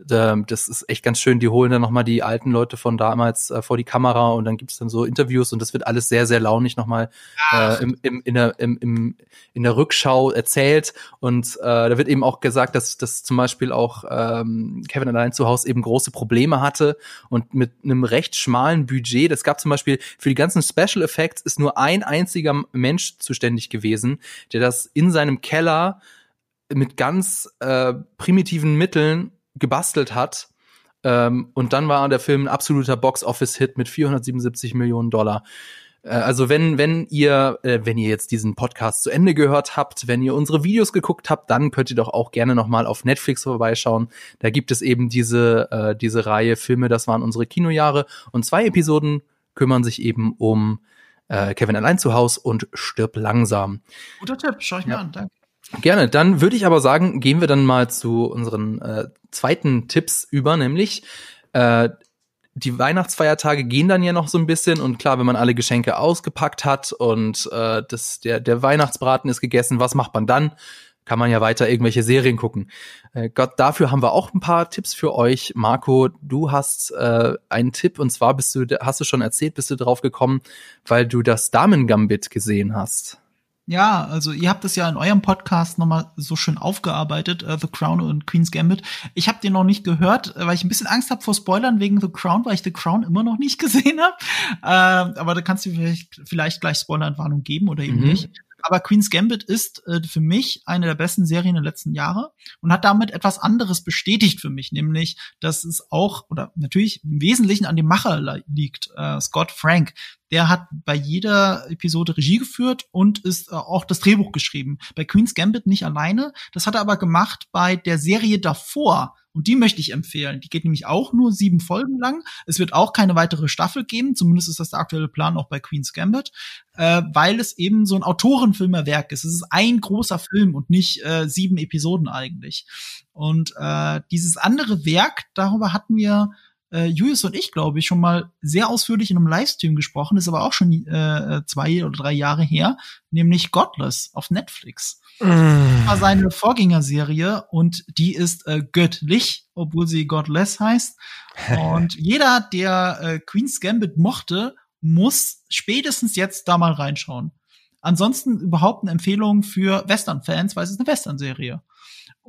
das ist echt ganz schön. Die holen dann nochmal die alten Leute von damals äh, vor die Kamera und dann gibt's dann so Interviews und das wird alles sehr, sehr launig nochmal äh, im, im, in, der, im, im, in der Rückschau erzählt. Und äh, da wird eben auch gesagt, dass, dass zum Beispiel auch ähm, Kevin allein zu Hause eben große Probleme hatte und mit einem recht schmalen Budget. Das gab zum Beispiel für die ganzen Special Effects ist nur ein einziger Mensch zuständig gewesen, der das in seinem Keller mit ganz äh, primitiven Mitteln gebastelt hat. Ähm, und dann war der Film ein absoluter Box-Office-Hit mit 477 Millionen Dollar. Äh, also wenn, wenn ihr, äh, wenn ihr jetzt diesen Podcast zu Ende gehört habt, wenn ihr unsere Videos geguckt habt, dann könnt ihr doch auch gerne nochmal auf Netflix vorbeischauen. Da gibt es eben diese, äh, diese Reihe Filme, das waren unsere Kinojahre. Und zwei Episoden kümmern sich eben um äh, Kevin allein zu Haus und Stirb langsam. Guter Tipp, schau ich mir ja. an, danke. Gerne. Dann würde ich aber sagen, gehen wir dann mal zu unseren äh, zweiten Tipps über, nämlich äh, die Weihnachtsfeiertage gehen dann ja noch so ein bisschen und klar, wenn man alle Geschenke ausgepackt hat und äh, das, der, der Weihnachtsbraten ist gegessen, was macht man dann? Kann man ja weiter irgendwelche Serien gucken. Äh, Gott, dafür haben wir auch ein paar Tipps für euch. Marco, du hast äh, einen Tipp und zwar bist du, hast du schon erzählt, bist du drauf gekommen, weil du das Damen Gambit gesehen hast. Ja, also ihr habt es ja in eurem Podcast nochmal so schön aufgearbeitet, uh, The Crown und Queen's Gambit. Ich habe den noch nicht gehört, äh, weil ich ein bisschen Angst habe vor Spoilern wegen The Crown, weil ich The Crown immer noch nicht gesehen habe. Uh, aber da kannst du vielleicht, vielleicht gleich Spoilerentwarnung geben oder eben mhm. nicht. Aber Queen's Gambit ist äh, für mich eine der besten Serien der letzten Jahre und hat damit etwas anderes bestätigt für mich, nämlich, dass es auch oder natürlich im Wesentlichen an dem Macher liegt, äh, Scott Frank. Der hat bei jeder Episode Regie geführt und ist äh, auch das Drehbuch geschrieben. Bei Queen's Gambit nicht alleine. Das hat er aber gemacht bei der Serie davor. Und die möchte ich empfehlen. Die geht nämlich auch nur sieben Folgen lang. Es wird auch keine weitere Staffel geben. Zumindest ist das der aktuelle Plan auch bei Queen's Gambit, äh, weil es eben so ein Autorenfilmerwerk ist. Es ist ein großer Film und nicht äh, sieben Episoden eigentlich. Und äh, dieses andere Werk, darüber hatten wir äh, Julius und ich, glaube ich, schon mal sehr ausführlich in einem Livestream gesprochen, ist aber auch schon äh, zwei oder drei Jahre her, nämlich Godless auf Netflix. Mm. war seine Vorgängerserie und die ist äh, göttlich, obwohl sie Godless heißt. Und jeder, der äh, Queen's Gambit mochte, muss spätestens jetzt da mal reinschauen. Ansonsten überhaupt eine Empfehlung für Western-Fans, weil es ist eine Western-Serie.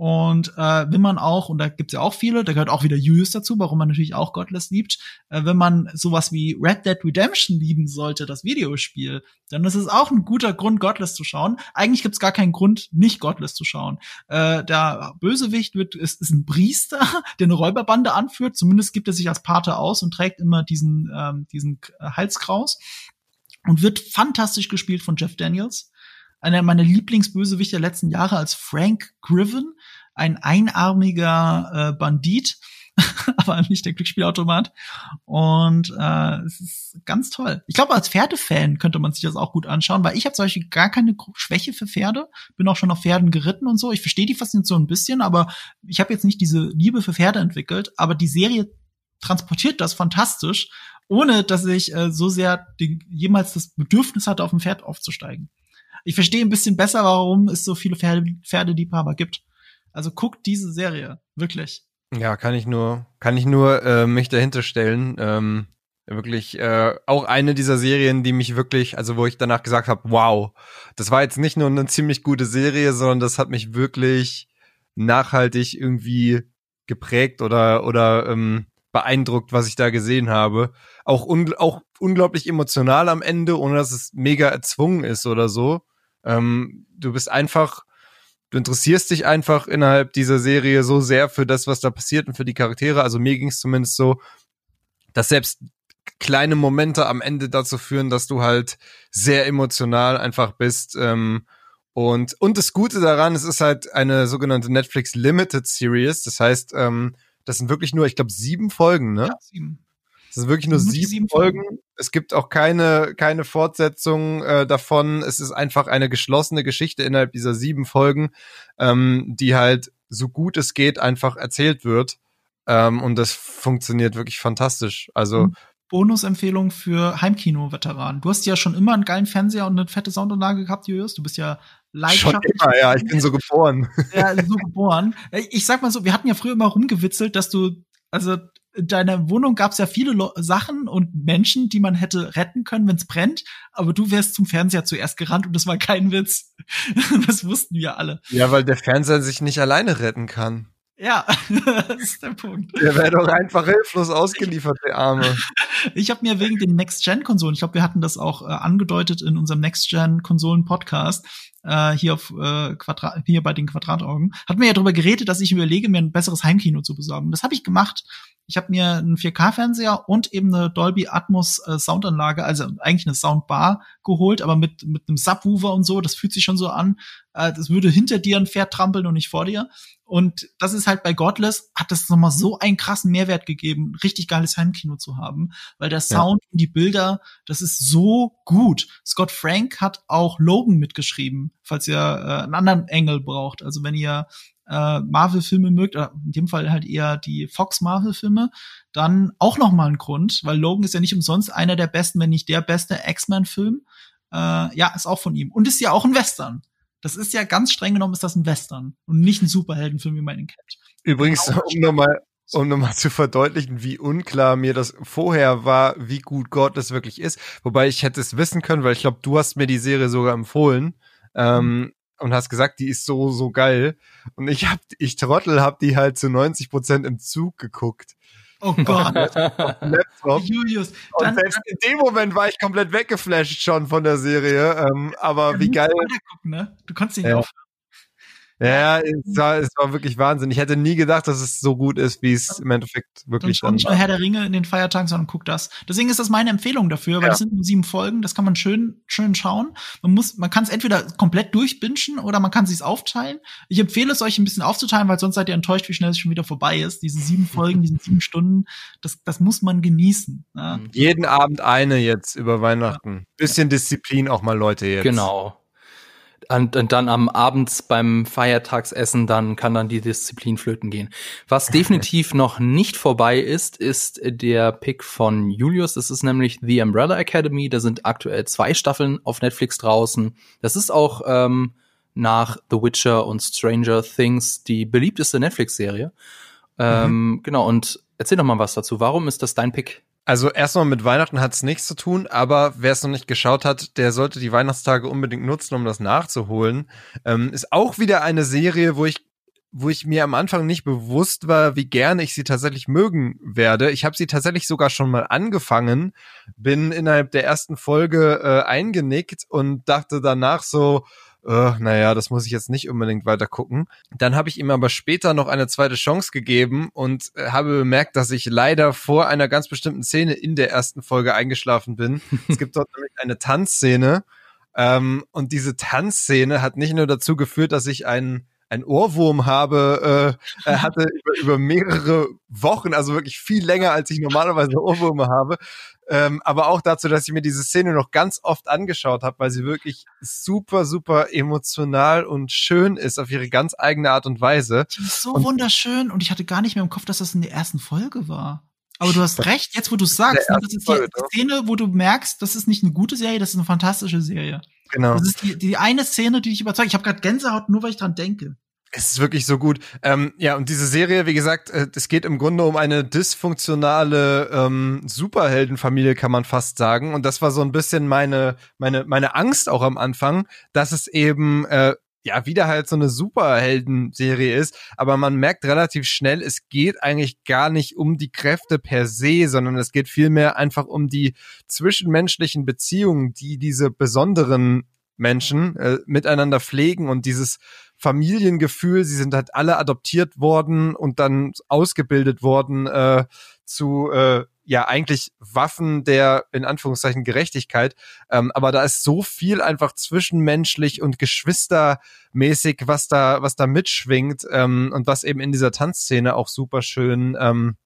Und äh, wenn man auch, und da gibt's ja auch viele, da gehört auch wieder Julius dazu, warum man natürlich auch Godless liebt, äh, wenn man sowas wie Red Dead Redemption lieben sollte, das Videospiel, dann ist es auch ein guter Grund, Godless zu schauen. Eigentlich gibt's gar keinen Grund, nicht Godless zu schauen. Äh, der Bösewicht wird, ist, ist ein Priester, der eine Räuberbande anführt, zumindest gibt er sich als Pate aus und trägt immer diesen, ähm, diesen Halskraus und wird fantastisch gespielt von Jeff Daniels einer meiner Lieblingsbösewichte der letzten Jahre als Frank Griven, ein einarmiger äh, Bandit, aber nicht der Glücksspielautomat. Und äh, es ist ganz toll. Ich glaube, als Pferdefan könnte man sich das auch gut anschauen, weil ich habe Beispiel gar keine Schwäche für Pferde. Bin auch schon auf Pferden geritten und so. Ich verstehe die Faszination ein bisschen, aber ich habe jetzt nicht diese Liebe für Pferde entwickelt. Aber die Serie transportiert das fantastisch, ohne dass ich äh, so sehr den, jemals das Bedürfnis hatte, auf ein Pferd aufzusteigen. Ich verstehe ein bisschen besser, warum es so viele Pferde, Pferdeliebhaber gibt. Also guckt diese Serie, wirklich. Ja, kann ich nur, kann ich nur äh, mich dahinter stellen. Ähm, wirklich äh, auch eine dieser Serien, die mich wirklich, also wo ich danach gesagt habe, wow, das war jetzt nicht nur eine ziemlich gute Serie, sondern das hat mich wirklich nachhaltig irgendwie geprägt oder oder ähm, beeindruckt, was ich da gesehen habe. Auch, un auch unglaublich emotional am Ende, ohne dass es mega erzwungen ist oder so. Ähm, du bist einfach du interessierst dich einfach innerhalb dieser Serie so sehr für das, was da passiert und für die Charaktere. Also mir ging es zumindest so, dass selbst kleine Momente am Ende dazu führen, dass du halt sehr emotional einfach bist. Ähm, und, und das Gute daran, es ist halt eine sogenannte Netflix Limited Series. Das heißt, ähm, das sind wirklich nur, ich glaube, sieben Folgen, ne? Ja, sieben. Es sind wirklich nur sieben, sieben Folgen. Folgen. Es gibt auch keine, keine Fortsetzung äh, davon. Es ist einfach eine geschlossene Geschichte innerhalb dieser sieben Folgen, ähm, die halt so gut es geht einfach erzählt wird. Ähm, und das funktioniert wirklich fantastisch. Also mhm. Bonusempfehlung für Heimkino-Veteranen. Du hast ja schon immer einen geilen Fernseher und eine fette Soundanlage gehabt, Julius. Du bist ja leidenschaftlich. Schon immer, ja, ich bin so geboren. Ja, so geboren. Ich sag mal so, wir hatten ja früher immer rumgewitzelt, dass du, also in deiner Wohnung gab es ja viele Lo Sachen und Menschen, die man hätte retten können, wenn es brennt, aber du wärst zum Fernseher zuerst gerannt und das war kein Witz. das wussten wir alle. Ja, weil der Fernseher sich nicht alleine retten kann. Ja, das ist der Punkt. Der wäre doch einfach hilflos ausgeliefert, der Arme. Ich habe mir wegen den Next-Gen-Konsolen, ich glaube, wir hatten das auch äh, angedeutet in unserem Next-Gen-Konsolen-Podcast, äh, hier auf äh, Quadrat, hier bei den Quadrataugen, hatten wir ja darüber geredet, dass ich überlege, mir ein besseres Heimkino zu besorgen. Das habe ich gemacht. Ich habe mir einen 4K-Fernseher und eben eine Dolby Atmos äh, Soundanlage, also eigentlich eine Soundbar geholt, aber mit mit einem Subwoofer und so. Das fühlt sich schon so an. Äh, das würde hinter dir ein Pferd trampeln und nicht vor dir. Und das ist halt bei Godless, hat das nochmal so einen krassen Mehrwert gegeben, richtig geiles Heimkino zu haben, weil der Sound ja. und die Bilder, das ist so gut. Scott Frank hat auch Logan mitgeschrieben, falls ihr äh, einen anderen Engel braucht. Also wenn ihr äh, Marvel-Filme mögt, oder in dem Fall halt eher die Fox-Marvel-Filme, dann auch noch mal ein Grund, weil Logan ist ja nicht umsonst einer der besten, wenn nicht der beste X-Men-Film. Äh, ja, ist auch von ihm. Und ist ja auch ein Western. Das ist ja ganz streng genommen ist das ein Western und nicht ein Superheldenfilm, wie man ihn kennt. Übrigens, genau. um nochmal um nochmal zu verdeutlichen, wie unklar mir das vorher war, wie gut Gott das wirklich ist. Wobei ich hätte es wissen können, weil ich glaube, du hast mir die Serie sogar empfohlen. Ähm, und hast gesagt, die ist so, so geil. Und ich hab, ich Trottel hab die halt zu 90 Prozent im Zug geguckt. Oh Gott. Laptop. Julius. Und selbst in dem Moment war ich komplett weggeflasht schon von der Serie. Ähm, aber wie geil. Ne? Du konntest nicht ja. aufhören. Ja, es war, es war wirklich Wahnsinn. Ich hätte nie gedacht, dass es so gut ist, wie es im Endeffekt wirklich dann, dann nicht nur Herr der Ringe in den Feiertagen, sondern guck das. Deswegen ist das meine Empfehlung dafür, weil ja. das sind nur sieben Folgen, das kann man schön, schön schauen. Man muss, man kann es entweder komplett durchbingen oder man kann es aufteilen. Ich empfehle es euch ein bisschen aufzuteilen, weil sonst seid ihr enttäuscht, wie schnell es schon wieder vorbei ist. Diese sieben Folgen, diese sieben Stunden, das, das muss man genießen. Ja. Jeden Abend eine jetzt über Weihnachten. Ja. Bisschen Disziplin auch mal, Leute, jetzt. Genau. Und, und dann am Abends beim Feiertagsessen, dann kann dann die Disziplin flöten gehen. Was definitiv noch nicht vorbei ist, ist der Pick von Julius. Das ist nämlich The Umbrella Academy. Da sind aktuell zwei Staffeln auf Netflix draußen. Das ist auch ähm, nach The Witcher und Stranger Things die beliebteste Netflix-Serie. Ähm, mhm. Genau, und erzähl doch mal was dazu. Warum ist das dein Pick? Also erstmal mit Weihnachten hat es nichts zu tun, aber wer es noch nicht geschaut hat, der sollte die Weihnachtstage unbedingt nutzen, um das nachzuholen. Ähm, ist auch wieder eine Serie, wo ich wo ich mir am Anfang nicht bewusst war, wie gerne ich sie tatsächlich mögen werde. Ich habe sie tatsächlich sogar schon mal angefangen, bin innerhalb der ersten Folge äh, eingenickt und dachte danach so, uh, naja, das muss ich jetzt nicht unbedingt weiter gucken. Dann habe ich ihm aber später noch eine zweite Chance gegeben und äh, habe bemerkt, dass ich leider vor einer ganz bestimmten Szene in der ersten Folge eingeschlafen bin. es gibt dort nämlich eine Tanzszene ähm, und diese Tanzszene hat nicht nur dazu geführt, dass ich einen ein Ohrwurm habe, äh, hatte über, über mehrere Wochen, also wirklich viel länger, als ich normalerweise Ohrwürme habe. Ähm, aber auch dazu, dass ich mir diese Szene noch ganz oft angeschaut habe, weil sie wirklich super, super emotional und schön ist auf ihre ganz eigene Art und Weise. Die ist so und wunderschön und ich hatte gar nicht mehr im Kopf, dass das in der ersten Folge war. Aber du hast recht, jetzt wo du sagst, ne, das ist die Folge, Szene, wo du merkst, das ist nicht eine gute Serie, das ist eine fantastische Serie. Genau. Das ist die, die eine Szene, die dich überzeugt. Ich habe gerade Gänsehaut, nur weil ich dran denke. Es ist wirklich so gut. Ähm, ja, und diese Serie, wie gesagt, äh, es geht im Grunde um eine dysfunktionale ähm, Superheldenfamilie, kann man fast sagen. Und das war so ein bisschen meine, meine, meine Angst auch am Anfang, dass es eben äh, ja wieder halt so eine Superhelden-Serie ist, aber man merkt relativ schnell, es geht eigentlich gar nicht um die Kräfte per se, sondern es geht vielmehr einfach um die zwischenmenschlichen Beziehungen, die diese besonderen Menschen äh, miteinander pflegen und dieses Familiengefühl, sie sind halt alle adoptiert worden und dann ausgebildet worden äh, zu äh, ja eigentlich Waffen der in Anführungszeichen Gerechtigkeit. Ähm, aber da ist so viel einfach zwischenmenschlich und geschwistermäßig, was da was da mitschwingt ähm, und was eben in dieser Tanzszene auch super schön ähm,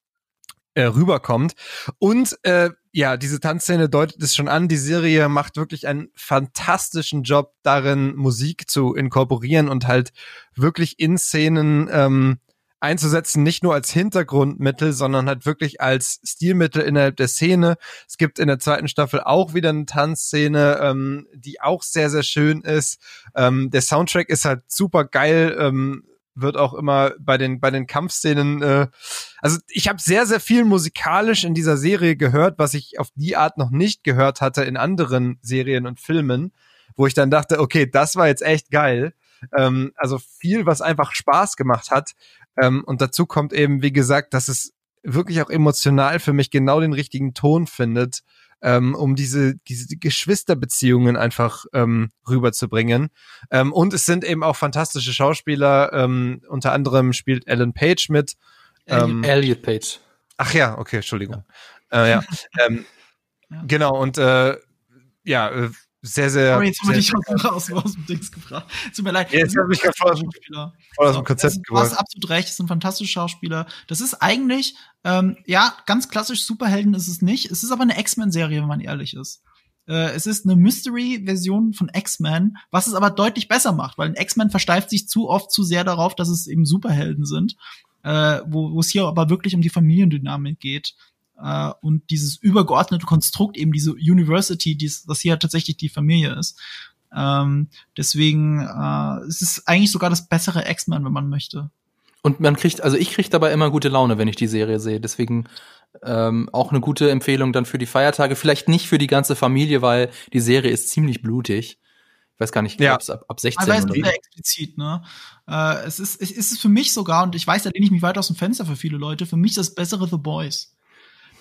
äh, rüberkommt. Und äh, ja, diese Tanzszene deutet es schon an. Die Serie macht wirklich einen fantastischen Job darin, Musik zu inkorporieren und halt wirklich in Szenen ähm, einzusetzen, nicht nur als Hintergrundmittel, sondern halt wirklich als Stilmittel innerhalb der Szene. Es gibt in der zweiten Staffel auch wieder eine Tanzszene, ähm, die auch sehr, sehr schön ist. Ähm, der Soundtrack ist halt super geil. Ähm, wird auch immer bei den bei den Kampfszenen äh, also ich habe sehr sehr viel musikalisch in dieser Serie gehört, was ich auf die Art noch nicht gehört hatte in anderen Serien und Filmen, wo ich dann dachte, okay, das war jetzt echt geil. Ähm, also viel, was einfach Spaß gemacht hat. Ähm, und dazu kommt eben, wie gesagt, dass es wirklich auch emotional für mich genau den richtigen Ton findet, ähm, um diese, diese Geschwisterbeziehungen einfach ähm, rüberzubringen. Ähm, und es sind eben auch fantastische Schauspieler. Ähm, unter anderem spielt Ellen Page mit. Ähm, Elliot Page. Ach ja, okay, Entschuldigung. Ja, äh, ja. ähm, ja. Genau, und äh, ja, äh, sehr, sehr. Aber jetzt haben wir dich raus, aus dem Dings gefragt. Tut mir leid. Ja, jetzt habe ich gerade voll, aus dem Konzept Du hast absolut recht, es sind fantastische Schauspieler. Das ist eigentlich, ähm, ja, ganz klassisch Superhelden ist es nicht. Es ist aber eine X-Men-Serie, wenn man ehrlich ist. Äh, es ist eine Mystery-Version von X-Men, was es aber deutlich besser macht, weil ein X-Men versteift sich zu oft zu sehr darauf, dass es eben Superhelden sind, äh, wo es hier aber wirklich um die Familiendynamik geht äh, und dieses übergeordnete Konstrukt, eben diese University, dies, das hier tatsächlich die Familie ist. Ähm, deswegen äh, es ist eigentlich sogar das bessere X-Men, wenn man möchte. Und man kriegt, also ich kriege dabei immer gute Laune, wenn ich die Serie sehe. Deswegen ähm, auch eine gute Empfehlung dann für die Feiertage. Vielleicht nicht für die ganze Familie, weil die Serie ist ziemlich blutig. Ich weiß gar nicht, ja. ab, ab 16 Aber es ist sehr explizit, ne? Äh, es ist, es ist für mich sogar, und ich weiß, da lehne ich mich weit aus dem Fenster für viele Leute, für mich das bessere The Boys.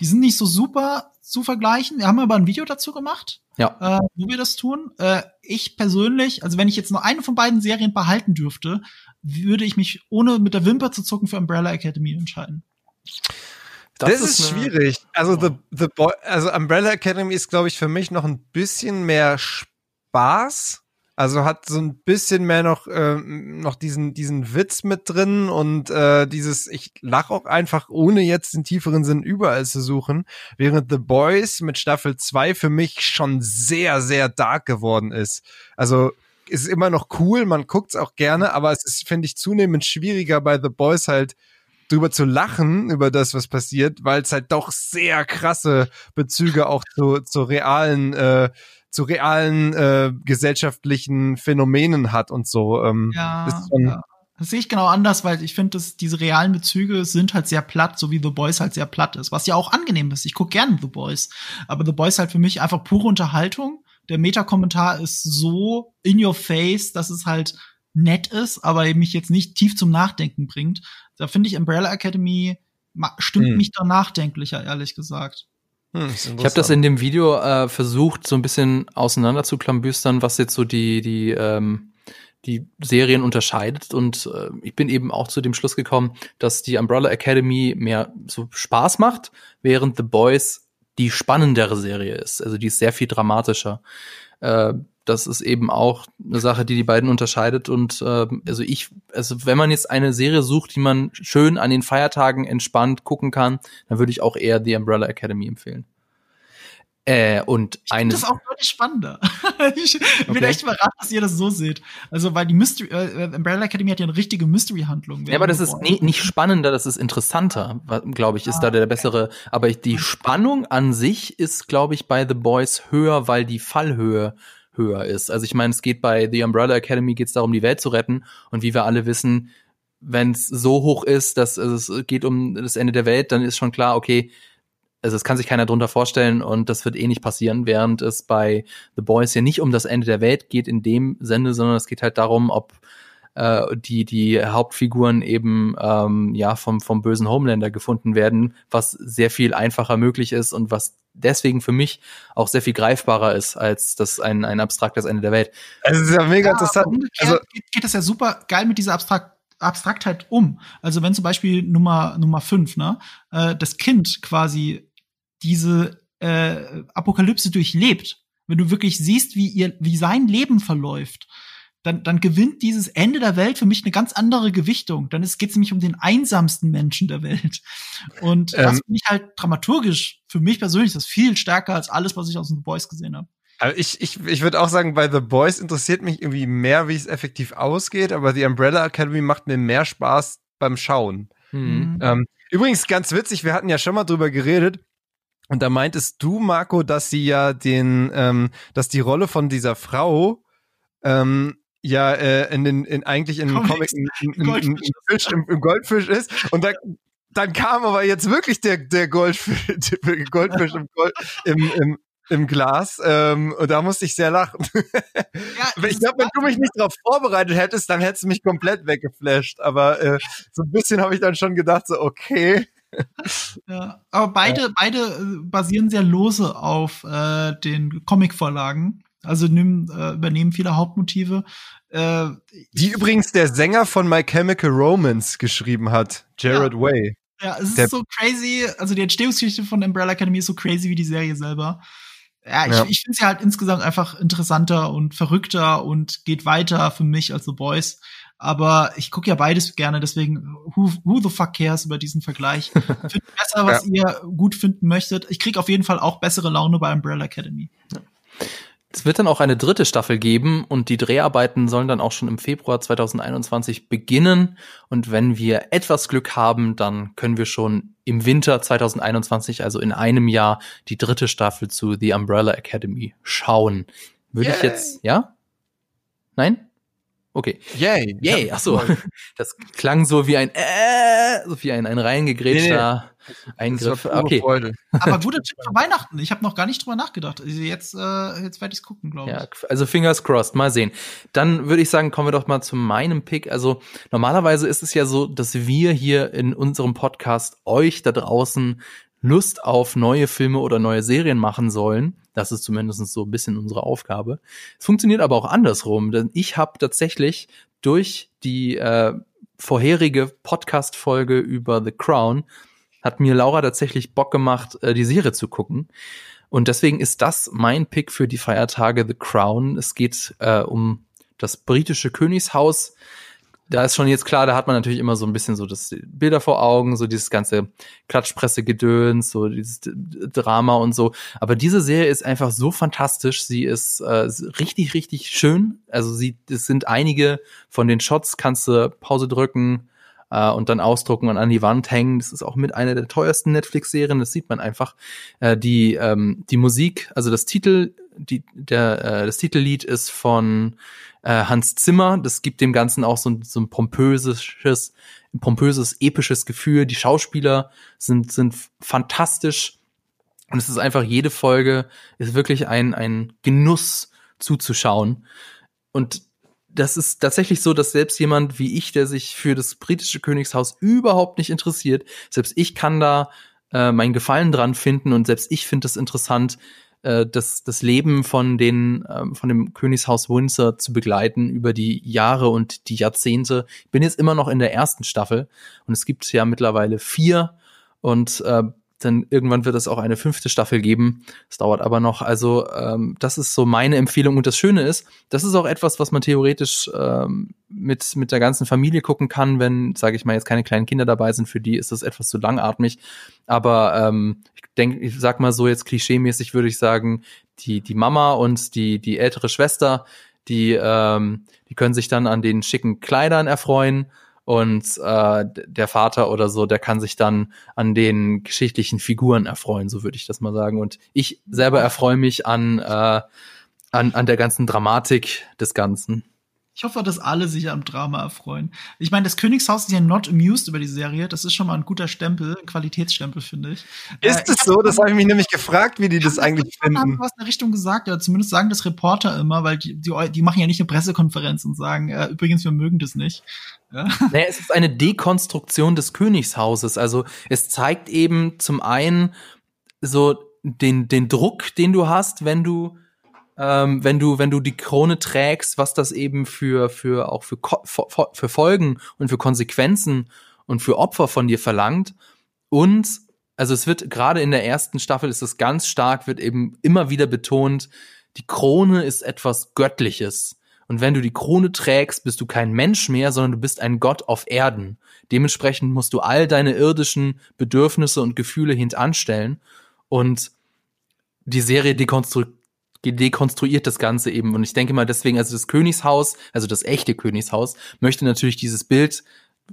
Die sind nicht so super zu vergleichen. Wir haben aber ein Video dazu gemacht, ja. äh, wo wir das tun. Äh, ich persönlich, also wenn ich jetzt nur eine von beiden Serien behalten dürfte, würde ich mich ohne mit der Wimper zu zucken für Umbrella Academy entscheiden. Das, das ist, ist schwierig. Also, the, the Boy, also Umbrella Academy ist, glaube ich, für mich noch ein bisschen mehr Spaß also hat so ein bisschen mehr noch, äh, noch diesen, diesen Witz mit drin und äh, dieses, ich lach auch einfach, ohne jetzt den tieferen Sinn überall zu suchen, während The Boys mit Staffel 2 für mich schon sehr, sehr dark geworden ist. Also ist immer noch cool, man guckt's auch gerne, aber es ist, finde ich, zunehmend schwieriger bei The Boys halt drüber zu lachen, über das, was passiert, weil es halt doch sehr krasse Bezüge auch zu, zu realen äh, zu realen äh, gesellschaftlichen Phänomenen hat und so. Ähm, ja, ja. Das sehe ich genau anders, weil ich finde, dass diese realen Bezüge sind halt sehr platt, so wie The Boys halt sehr platt ist, was ja auch angenehm ist. Ich gucke gerne The Boys, aber The Boys halt für mich einfach pure Unterhaltung. Der Meta-Kommentar ist so in your face, dass es halt nett ist, aber mich jetzt nicht tief zum Nachdenken bringt. Da finde ich Umbrella Academy stimmt hm. mich da nachdenklicher, ehrlich gesagt. Hm, ich habe das in dem Video äh, versucht, so ein bisschen auseinander zu klambüstern, was jetzt so die, die, ähm, die Serien unterscheidet. Und äh, ich bin eben auch zu dem Schluss gekommen, dass die Umbrella Academy mehr so Spaß macht, während The Boys die spannendere Serie ist. Also die ist sehr viel dramatischer. Äh, das ist eben auch eine Sache, die die beiden unterscheidet. Und äh, also ich, also wenn man jetzt eine Serie sucht, die man schön an den Feiertagen entspannt gucken kann, dann würde ich auch eher The Umbrella Academy empfehlen. Äh, und ich eine. Das ist auch deutlich spannender. ich okay. bin echt überrascht, dass ihr das so seht. Also, weil die Mystery, äh, Umbrella Academy hat ja eine richtige Mystery-Handlung. Ja, aber das ist nie, nicht spannender, das ist interessanter, glaube ich, ist ah, da der bessere. Aber die Spannung an sich ist, glaube ich, bei The Boys höher, weil die Fallhöhe höher ist. Also ich meine, es geht bei The Umbrella Academy geht es darum, die Welt zu retten. Und wie wir alle wissen, wenn es so hoch ist, dass es geht um das Ende der Welt, dann ist schon klar, okay, also es kann sich keiner drunter vorstellen und das wird eh nicht passieren, während es bei The Boys ja nicht um das Ende der Welt geht in dem Sinne, sondern es geht halt darum, ob äh, die die Hauptfiguren eben ähm, ja vom vom bösen Homelander gefunden werden, was sehr viel einfacher möglich ist und was deswegen für mich auch sehr viel greifbarer ist als das ein ein abstraktes Ende der Welt. Also es ist ja mega ja, interessant. Also geht, geht das ja super geil mit dieser Abstrakt Abstraktheit um. Also wenn zum Beispiel Nummer Nummer fünf, ne, äh, das Kind quasi diese äh, Apokalypse durchlebt, wenn du wirklich siehst, wie ihr, wie sein Leben verläuft, dann, dann gewinnt dieses Ende der Welt für mich eine ganz andere Gewichtung. Dann geht es nämlich um den einsamsten Menschen der Welt. Und ähm, das finde ich halt dramaturgisch für mich persönlich das viel stärker als alles, was ich aus The Boys gesehen habe. Also ich, ich, ich würde auch sagen, bei The Boys interessiert mich irgendwie mehr, wie es effektiv ausgeht, aber die Umbrella Academy macht mir mehr Spaß beim Schauen. Mhm. Ähm, übrigens, ganz witzig, wir hatten ja schon mal drüber geredet, und da meintest du, Marco, dass sie ja den, ähm, dass die Rolle von dieser Frau ähm, ja äh, in den, in eigentlich in den Comic in, in, in, Fisch, im, im, Goldfisch ist. Und da, dann kam aber jetzt wirklich der, der Goldfisch, der Goldfisch im, Gold, im, im, im Glas ähm, und da musste ich sehr lachen. Ja, ich glaube, wenn du mich nicht darauf vorbereitet hättest, dann hättest du mich komplett weggeflasht. Aber äh, so ein bisschen habe ich dann schon gedacht, so okay. ja, aber beide, ja. beide äh, basieren sehr lose auf äh, den Comic-Vorlagen. Also nimm, äh, übernehmen viele Hauptmotive. Äh, Die übrigens der Sänger von My Chemical Romance geschrieben hat, Jared ja. Way. Ja, es ist so crazy. Also die Entstehungsgeschichte von Umbrella Academy ist so crazy wie die Serie selber. Ja, ich, ja. ich finde sie halt insgesamt einfach interessanter und verrückter und geht weiter für mich als The Boys. Aber ich gucke ja beides gerne, deswegen who, who the fuck cares über diesen Vergleich. Findet besser, was ja. ihr gut finden möchtet. Ich krieg auf jeden Fall auch bessere Laune bei Umbrella Academy. Ja. Es wird dann auch eine dritte Staffel geben und die Dreharbeiten sollen dann auch schon im Februar 2021 beginnen. Und wenn wir etwas Glück haben, dann können wir schon im Winter 2021, also in einem Jahr, die dritte Staffel zu The Umbrella Academy schauen. Würde Yay. ich jetzt, ja? Nein? Okay. Yay. Yay. Ach so. Das klang so wie ein äh, so wie ein, ein reingegrätschter. Eingriff. Okay. Freude. Aber guter Tipp für Weihnachten. Ich habe noch gar nicht drüber nachgedacht. Jetzt, äh, jetzt werde ich gucken, glaube ich. Ja, also fingers crossed. Mal sehen. Dann würde ich sagen, kommen wir doch mal zu meinem Pick. Also normalerweise ist es ja so, dass wir hier in unserem Podcast euch da draußen Lust auf neue Filme oder neue Serien machen sollen. Das ist zumindest so ein bisschen unsere Aufgabe. Es funktioniert aber auch andersrum, denn ich habe tatsächlich durch die äh, vorherige Podcast-Folge über The Crown hat mir Laura tatsächlich Bock gemacht, äh, die Serie zu gucken. Und deswegen ist das mein Pick für die Feiertage The Crown. Es geht äh, um das britische Königshaus da ist schon jetzt klar, da hat man natürlich immer so ein bisschen so das Bilder vor Augen, so dieses ganze Klatschpresse-Gedöns, so dieses Drama und so. Aber diese Serie ist einfach so fantastisch. Sie ist äh, richtig, richtig schön. Also sie, es sind einige von den Shots, kannst du Pause drücken äh, und dann ausdrucken und an die Wand hängen. Das ist auch mit einer der teuersten Netflix-Serien. Das sieht man einfach. Äh, die ähm, die Musik, also das Titel, die der äh, das Titellied ist von äh, Hans Zimmer. Das gibt dem Ganzen auch so ein, so ein pompöses, pompöses, episches Gefühl. Die Schauspieler sind, sind fantastisch. Und es ist einfach, jede Folge ist wirklich ein, ein Genuss zuzuschauen. Und das ist tatsächlich so, dass selbst jemand wie ich, der sich für das britische Königshaus überhaupt nicht interessiert, selbst ich kann da äh, mein Gefallen dran finden und selbst ich finde es interessant, äh, das, das Leben von den, ähm, von dem Königshaus Windsor zu begleiten über die Jahre und die Jahrzehnte. Ich bin jetzt immer noch in der ersten Staffel und es gibt ja mittlerweile vier und äh, dann irgendwann wird es auch eine fünfte Staffel geben. Es dauert aber noch. Also ähm, das ist so meine Empfehlung. Und das Schöne ist, das ist auch etwas, was man theoretisch ähm, mit mit der ganzen Familie gucken kann, wenn, sage ich mal, jetzt keine kleinen Kinder dabei sind. Für die ist das etwas zu langatmig. Aber ähm, ich denke, ich sag mal so jetzt klischeemäßig würde ich sagen, die die Mama und die die ältere Schwester, die ähm, die können sich dann an den schicken Kleidern erfreuen und äh, der Vater oder so, der kann sich dann an den geschichtlichen Figuren erfreuen, so würde ich das mal sagen. Und ich selber erfreue mich an, äh, an, an der ganzen Dramatik des Ganzen. Ich hoffe, dass alle sich am Drama erfreuen. Ich meine, das Königshaus ist ja not amused über die Serie. Das ist schon mal ein guter Stempel, ein Qualitätsstempel, finde ich. Ist äh, es so? Das habe ich mich nämlich gefragt, wie die das eigentlich finden. Haben was in der Richtung gesagt, oder zumindest sagen das Reporter immer, weil die, die, die machen ja nicht eine Pressekonferenz und sagen, äh, übrigens, wir mögen das nicht. Ja. Naja, es ist eine Dekonstruktion des Königshauses. Also es zeigt eben zum einen so den, den Druck, den du hast, wenn du ähm, wenn du wenn du die Krone trägst, was das eben für für auch für für Folgen und für Konsequenzen und für Opfer von dir verlangt und also es wird gerade in der ersten Staffel ist es ganz stark wird eben immer wieder betont, die Krone ist etwas Göttliches. Und wenn du die Krone trägst, bist du kein Mensch mehr, sondern du bist ein Gott auf Erden. Dementsprechend musst du all deine irdischen Bedürfnisse und Gefühle hintanstellen. Und die Serie dekonstru dekonstruiert das Ganze eben. Und ich denke mal deswegen, also das Königshaus, also das echte Königshaus, möchte natürlich dieses Bild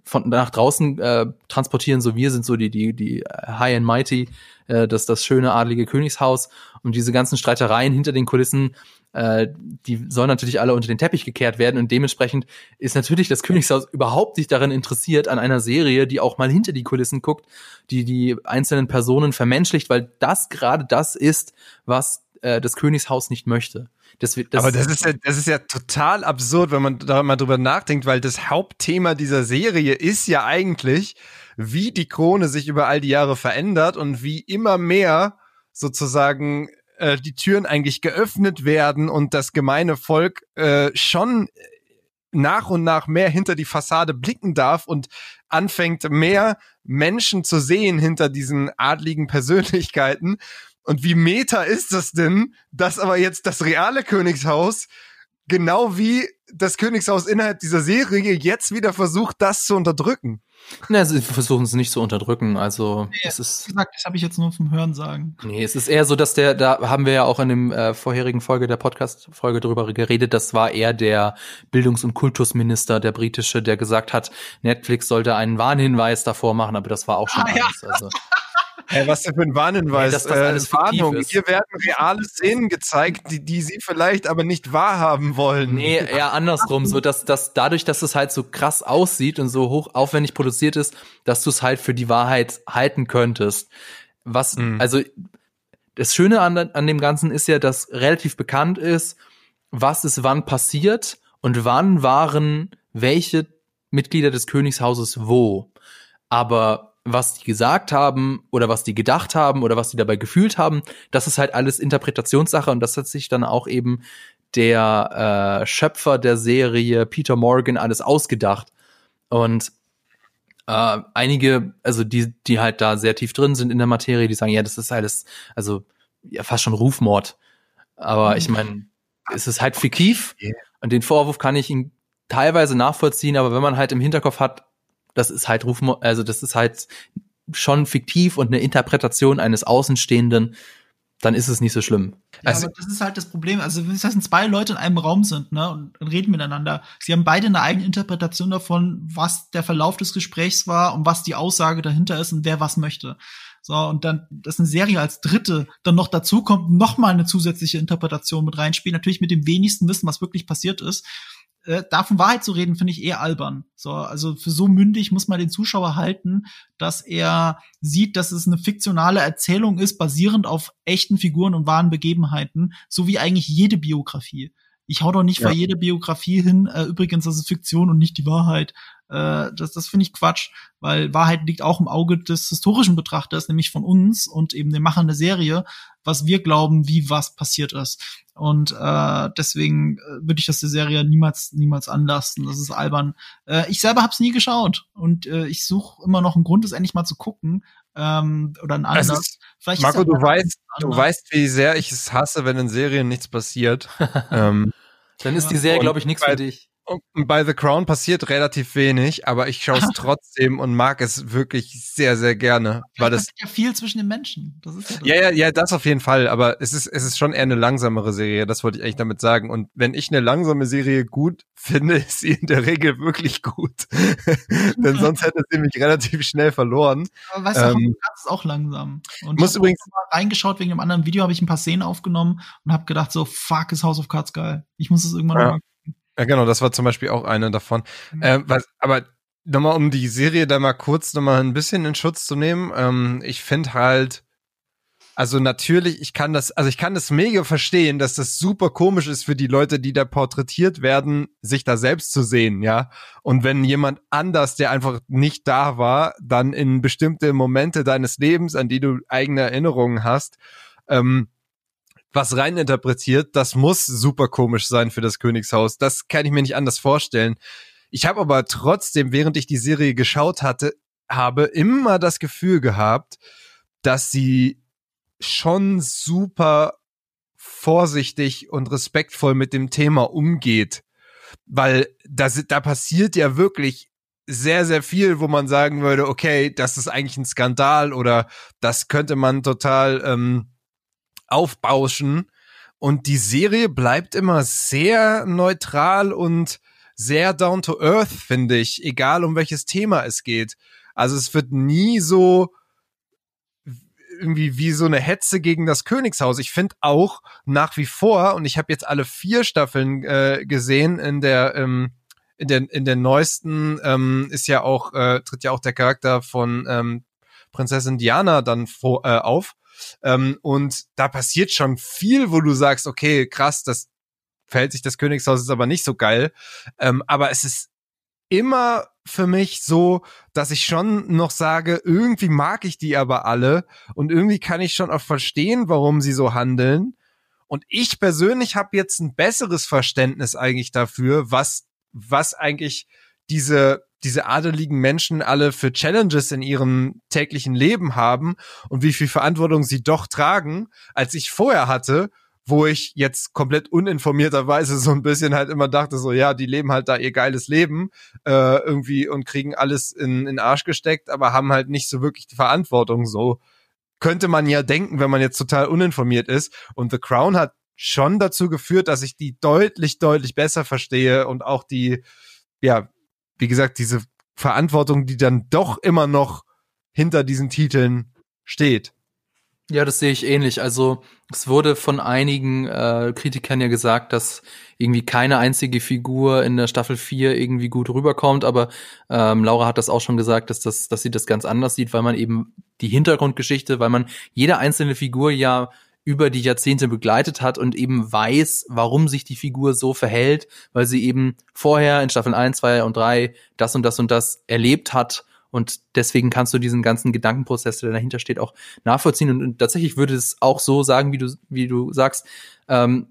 von nach draußen äh, transportieren. So wir sind so die die die High and Mighty, äh, das das schöne adlige Königshaus und diese ganzen Streitereien hinter den Kulissen äh, die sollen natürlich alle unter den Teppich gekehrt werden und dementsprechend ist natürlich das Königshaus überhaupt nicht daran interessiert an einer Serie, die auch mal hinter die Kulissen guckt, die die einzelnen Personen vermenschlicht, weil das gerade das ist, was äh, das Königshaus nicht möchte. Das, das Aber das ist, ja, das ist ja total absurd, wenn man da mal drüber nachdenkt, weil das Hauptthema dieser Serie ist ja eigentlich, wie die Krone sich über all die Jahre verändert und wie immer mehr sozusagen äh, die Türen eigentlich geöffnet werden und das gemeine Volk äh, schon nach und nach mehr hinter die Fassade blicken darf und anfängt mehr Menschen zu sehen hinter diesen adligen Persönlichkeiten. Und wie meta ist das denn, dass aber jetzt das reale Königshaus genau wie das Königshaus innerhalb dieser Serie jetzt wieder versucht, das zu unterdrücken. Na, sie versuchen es nicht zu unterdrücken. Also nee, es ist gesagt, das habe ich jetzt nur vom Hören sagen. Nee, es ist eher so, dass der, da haben wir ja auch in dem äh, vorherigen Folge der Podcast-Folge darüber geredet. Das war eher der Bildungs- und Kultusminister, der britische, der gesagt hat, Netflix sollte einen Warnhinweis davor machen, aber das war auch schon ah, alles. Ja. Also Hey, was denn für ein Warnhinweis? Ja, dass das äh, alles Warnung. Ist. Hier werden reale Szenen gezeigt, die, die sie vielleicht aber nicht wahrhaben wollen. Nee, eher andersrum. So, dass, dass dadurch, dass es halt so krass aussieht und so hoch aufwendig produziert ist, dass du es halt für die Wahrheit halten könntest. Was, mhm. also, das Schöne an, an dem Ganzen ist ja, dass relativ bekannt ist, was ist wann passiert und wann waren welche Mitglieder des Königshauses wo. Aber was die gesagt haben oder was die gedacht haben oder was die dabei gefühlt haben, das ist halt alles Interpretationssache und das hat sich dann auch eben der äh, Schöpfer der Serie Peter Morgan alles ausgedacht. Und äh, einige, also die, die halt da sehr tief drin sind in der Materie, die sagen, ja, das ist alles, also ja, fast schon Rufmord. Aber ich meine, es ist halt fiktiv und den Vorwurf kann ich ihn teilweise nachvollziehen, aber wenn man halt im Hinterkopf hat, das ist halt Ruf, also das ist halt schon fiktiv und eine Interpretation eines Außenstehenden, dann ist es nicht so schlimm. Ja, also, aber das ist halt das Problem. Also, wenn das zwei Leute in einem Raum sind, ne, und reden miteinander, sie haben beide eine eigene Interpretation davon, was der Verlauf des Gesprächs war und was die Aussage dahinter ist und wer was möchte. So, und dann, dass eine Serie als dritte dann noch dazu kommt, noch mal eine zusätzliche Interpretation mit reinspielt, natürlich mit dem wenigsten Wissen, was wirklich passiert ist äh, davon Wahrheit zu reden, finde ich eher albern. So, also für so mündig muss man den Zuschauer halten, dass er sieht, dass es eine fiktionale Erzählung ist, basierend auf echten Figuren und wahren Begebenheiten, so wie eigentlich jede Biografie. Ich hau doch nicht ja. vor jeder Biografie hin, äh, übrigens, das ist Fiktion und nicht die Wahrheit. Äh, das das finde ich Quatsch, weil Wahrheit liegt auch im Auge des historischen Betrachters, nämlich von uns und eben dem Machern der Serie, was wir glauben, wie was passiert ist. Und äh, deswegen äh, würde ich das der Serie niemals, niemals anlassen. Das ist albern. Äh, ich selber habe es nie geschaut und äh, ich suche immer noch einen Grund, es endlich mal zu gucken. Ähm, oder ein anderes. Vielleicht Marco, du weißt, du weißt, wie sehr ich es hasse, wenn in Serien nichts passiert. ähm, Dann ist die Serie, glaube ich, nichts für dich. Bei The Crown passiert relativ wenig, aber ich schaue es trotzdem und mag es wirklich sehr, sehr gerne. Weil das ja viel zwischen den Menschen. Das ist ja, ja, ja, ja, das auf jeden Fall. Aber es ist, es ist schon eher eine langsamere Serie. Das wollte ich eigentlich damit sagen. Und wenn ich eine langsame Serie gut finde, ist sie in der Regel wirklich gut. Denn sonst hätte sie mich relativ schnell verloren. Aber weißt du, ähm, ist auch langsam. Und muss übrigens mal reingeschaut wegen einem anderen Video, habe ich ein paar Szenen aufgenommen und habe gedacht so, fuck, ist House of Cards geil. Ich muss es irgendwann ja. mal ja, genau, das war zum Beispiel auch eine davon. Mhm. Äh, was, aber nochmal, um die Serie da mal kurz nochmal ein bisschen in Schutz zu nehmen, ähm, ich finde halt, also natürlich, ich kann das, also ich kann das mega verstehen, dass das super komisch ist für die Leute, die da porträtiert werden, sich da selbst zu sehen, ja. Und wenn jemand anders, der einfach nicht da war, dann in bestimmte Momente deines Lebens, an die du eigene Erinnerungen hast, ähm, was reininterpretiert, das muss super komisch sein für das Königshaus. Das kann ich mir nicht anders vorstellen. Ich habe aber trotzdem, während ich die Serie geschaut hatte, habe immer das Gefühl gehabt, dass sie schon super vorsichtig und respektvoll mit dem Thema umgeht. Weil da, da passiert ja wirklich sehr, sehr viel, wo man sagen würde, okay, das ist eigentlich ein Skandal oder das könnte man total ähm, aufbauschen. Und die Serie bleibt immer sehr neutral und sehr down to earth, finde ich, egal um welches Thema es geht. Also es wird nie so irgendwie wie so eine Hetze gegen das Königshaus. Ich finde auch nach wie vor, und ich habe jetzt alle vier Staffeln äh, gesehen in der ähm, in der in der neuesten ähm, ist ja auch äh, tritt ja auch der Charakter von ähm, Prinzessin Diana dann vor, äh, auf ähm, und da passiert schon viel, wo du sagst, okay, krass, das verhält sich das Königshaus ist aber nicht so geil. Ähm, aber es ist immer für mich so, dass ich schon noch sage, irgendwie mag ich die aber alle und irgendwie kann ich schon auch verstehen, warum sie so handeln. Und ich persönlich habe jetzt ein besseres Verständnis eigentlich dafür, was was eigentlich diese diese adeligen Menschen alle für Challenges in ihrem täglichen Leben haben und wie viel Verantwortung sie doch tragen, als ich vorher hatte, wo ich jetzt komplett uninformierterweise so ein bisschen halt immer dachte, so ja, die leben halt da ihr geiles Leben äh, irgendwie und kriegen alles in, in Arsch gesteckt, aber haben halt nicht so wirklich die Verantwortung. So könnte man ja denken, wenn man jetzt total uninformiert ist. Und The Crown hat schon dazu geführt, dass ich die deutlich, deutlich besser verstehe und auch die, ja, wie gesagt, diese Verantwortung, die dann doch immer noch hinter diesen Titeln steht. Ja, das sehe ich ähnlich. Also es wurde von einigen äh, Kritikern ja gesagt, dass irgendwie keine einzige Figur in der Staffel 4 irgendwie gut rüberkommt, aber ähm, Laura hat das auch schon gesagt, dass, das, dass sie das ganz anders sieht, weil man eben die Hintergrundgeschichte, weil man jede einzelne Figur ja über die Jahrzehnte begleitet hat und eben weiß, warum sich die Figur so verhält, weil sie eben vorher in Staffeln 1, 2 und 3 das und das und das erlebt hat und deswegen kannst du diesen ganzen Gedankenprozess, der dahinter steht, auch nachvollziehen. Und, und tatsächlich würde es auch so sagen, wie du, wie du sagst, ähm,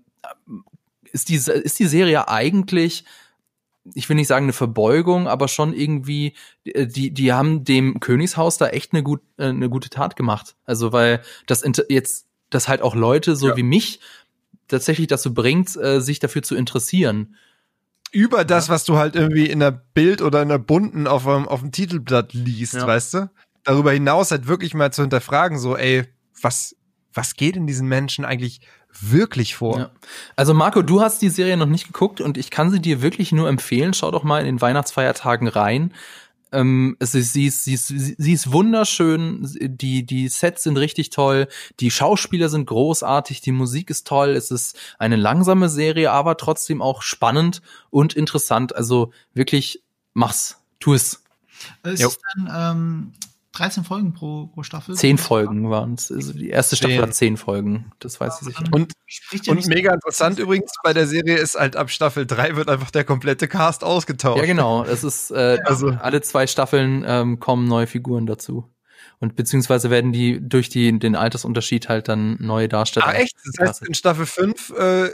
ist, die, ist die Serie eigentlich, ich will nicht sagen eine Verbeugung, aber schon irgendwie, äh, die, die haben dem Königshaus da echt eine, gut, äh, eine gute Tat gemacht. Also, weil das jetzt dass halt auch Leute so ja. wie mich tatsächlich dazu bringt, äh, sich dafür zu interessieren. Über das, was du halt irgendwie in der Bild oder in der bunten auf dem, auf dem Titelblatt liest, ja. weißt du? Darüber hinaus halt wirklich mal zu hinterfragen, so, ey, was, was geht in diesen Menschen eigentlich wirklich vor? Ja. Also Marco, du hast die Serie noch nicht geguckt und ich kann sie dir wirklich nur empfehlen. Schau doch mal in den Weihnachtsfeiertagen rein. Ähm, es ist, sie, ist, sie, ist, sie ist wunderschön, die, die Sets sind richtig toll, die Schauspieler sind großartig, die Musik ist toll, es ist eine langsame Serie, aber trotzdem auch spannend und interessant. Also wirklich, mach's, tu es. Ist es denn ähm, 13 Folgen pro, pro Staffel. Zehn Folgen waren es. Also die erste Staffel zehn. hat zehn Folgen. Das weiß ich sicher. Und, ja und mega interessant übrigens bei der Serie ist halt ab Staffel 3 wird einfach der komplette Cast ausgetauscht. Ja, genau. Es ist, äh, also alle zwei Staffeln ähm, kommen neue Figuren dazu. Und beziehungsweise werden die durch die, den Altersunterschied halt dann neue Darsteller. Ah, echt? Das heißt, in Staffel 5 äh,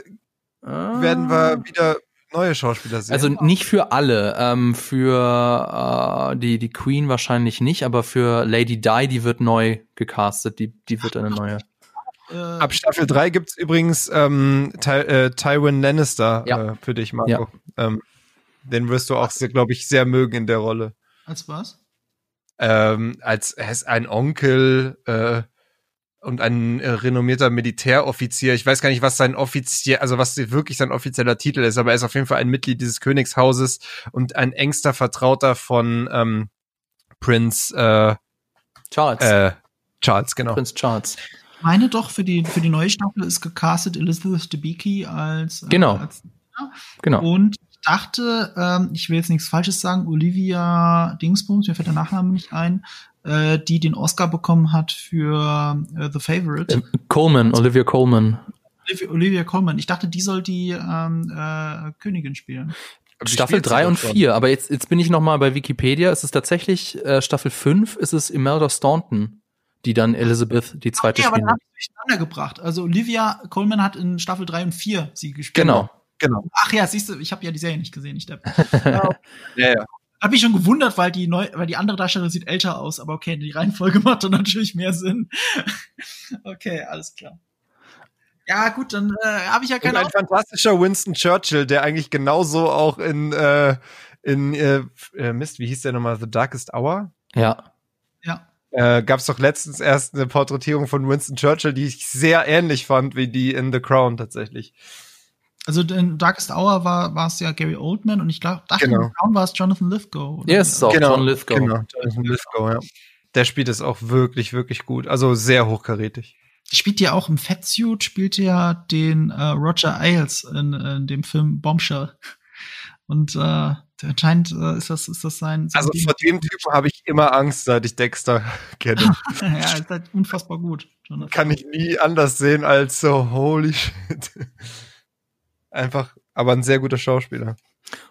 ah. werden wir wieder neue Schauspieler sehen. Also nicht für alle. Ähm, für äh, die, die Queen wahrscheinlich nicht, aber für Lady Di, die wird neu gecastet. Die, die wird eine neue. Äh, Ab Staffel 3 gibt's übrigens ähm, Ty äh, Tywin Lannister ja. äh, für dich, Marco. Ja. Ähm, den wirst du auch, glaube ich, sehr mögen in der Rolle. Als was? Ähm, als er ist ein Onkel, äh, und ein äh, renommierter Militäroffizier. Ich weiß gar nicht, was sein offiziell, also was wirklich sein offizieller Titel ist, aber er ist auf jeden Fall ein Mitglied dieses Königshauses und ein engster Vertrauter von ähm, Prinz äh, Charles. Äh, Charles, genau. Prinz Charles. Ich meine doch, für die, für die neue Staffel ist gecastet Elizabeth Debicki als. Äh, genau. Als, ja. Genau. Und ich dachte, ähm, ich will jetzt nichts Falsches sagen, Olivia Dingsbums, mir fällt der Nachname nicht ein, äh, die den Oscar bekommen hat für äh, The Favorite. Äh, Coleman, Olivia Coleman. Olivia, Olivia Coleman. Ich dachte, die soll die ähm, äh, Königin spielen. Staffel 3 und 4, aber jetzt, jetzt bin ich noch mal bei Wikipedia. Es ist tatsächlich äh, Staffel 5, ist es Imelda Staunton, die dann Elizabeth die zweite ja, spielt. aber dann habe ich durcheinander gebracht. Also Olivia Coleman hat in Staffel 3 und 4 sie gespielt. Genau. Genau. Ach ja, siehst du, ich habe ja die Serie nicht gesehen, ich ja, ja. Hab mich schon gewundert, weil die neu, weil die andere Darstellerin sieht älter aus, aber okay, die Reihenfolge macht dann natürlich mehr Sinn. okay, alles klar. Ja, gut, dann äh, habe ich ja keine Und ein fantastischer Winston Churchill, der eigentlich genauso auch in äh, in äh, äh, Mist, wie hieß der nochmal, The Darkest Hour? Ja. Ja. Äh, Gab es doch letztens erst eine Porträtierung von Winston Churchill, die ich sehr ähnlich fand wie die in The Crown tatsächlich. Also in Darkest Hour war war es ja Gary Oldman und ich glaube, dachte genau. Brown war es Jonathan Lithgow. Ja, es ist auch genau, John Lithgow. Genau, Jonathan Lithgow, ja. Der spielt es auch wirklich, wirklich gut. Also sehr hochkarätig. Spielt ja auch im Fettsuit, spielt ja den äh, Roger Ailes in, in dem Film Bombshell. Und äh, anscheinend äh, ist das ist das sein. sein also vor dem Typen habe ich immer Angst, seit ich Dexter kenne. ja, ist halt unfassbar gut. Jonathan. Kann ich nie anders sehen als so holy shit. Einfach, aber ein sehr guter Schauspieler.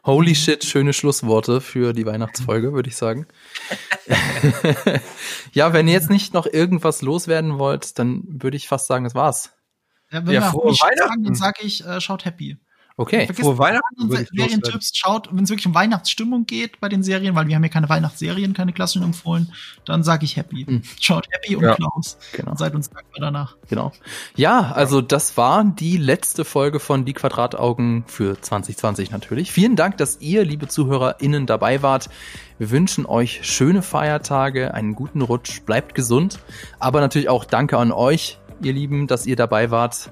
Holy shit, schöne Schlussworte für die Weihnachtsfolge, würde ich sagen. ja, wenn ihr jetzt nicht noch irgendwas loswerden wollt, dann würde ich fast sagen, das war's. Ja, wenn ja, wir frohe Weihnachten. sagen, dann sage ich, äh, schaut happy. Okay. Vergiss Frohe Weihnachten. Serientipps schaut, wenn es wirklich um Weihnachtsstimmung geht bei den Serien, weil wir haben ja keine Weihnachtsserien, keine klassischen empfohlen, dann sage ich Happy. Mhm. Schaut Happy und ja. Klaus. Genau. Und seid uns dankbar danach. Genau. Ja, also das war die letzte Folge von Die Quadrataugen für 2020 natürlich. Vielen Dank, dass ihr, liebe ZuhörerInnen, dabei wart. Wir wünschen euch schöne Feiertage, einen guten Rutsch, bleibt gesund, aber natürlich auch danke an euch, ihr Lieben, dass ihr dabei wart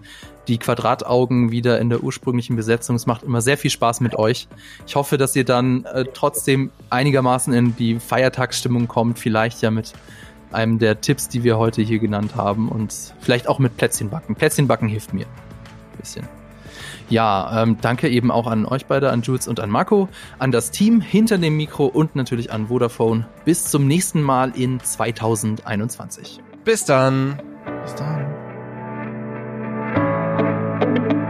die Quadrataugen wieder in der ursprünglichen Besetzung. Es macht immer sehr viel Spaß mit euch. Ich hoffe, dass ihr dann äh, trotzdem einigermaßen in die Feiertagsstimmung kommt, vielleicht ja mit einem der Tipps, die wir heute hier genannt haben und vielleicht auch mit Plätzchenbacken. Plätzchenbacken hilft mir ein bisschen. Ja, ähm, danke eben auch an euch beide, an Jules und an Marco, an das Team hinter dem Mikro und natürlich an Vodafone. Bis zum nächsten Mal in 2021. Bis dann. Bis dann. Thank you.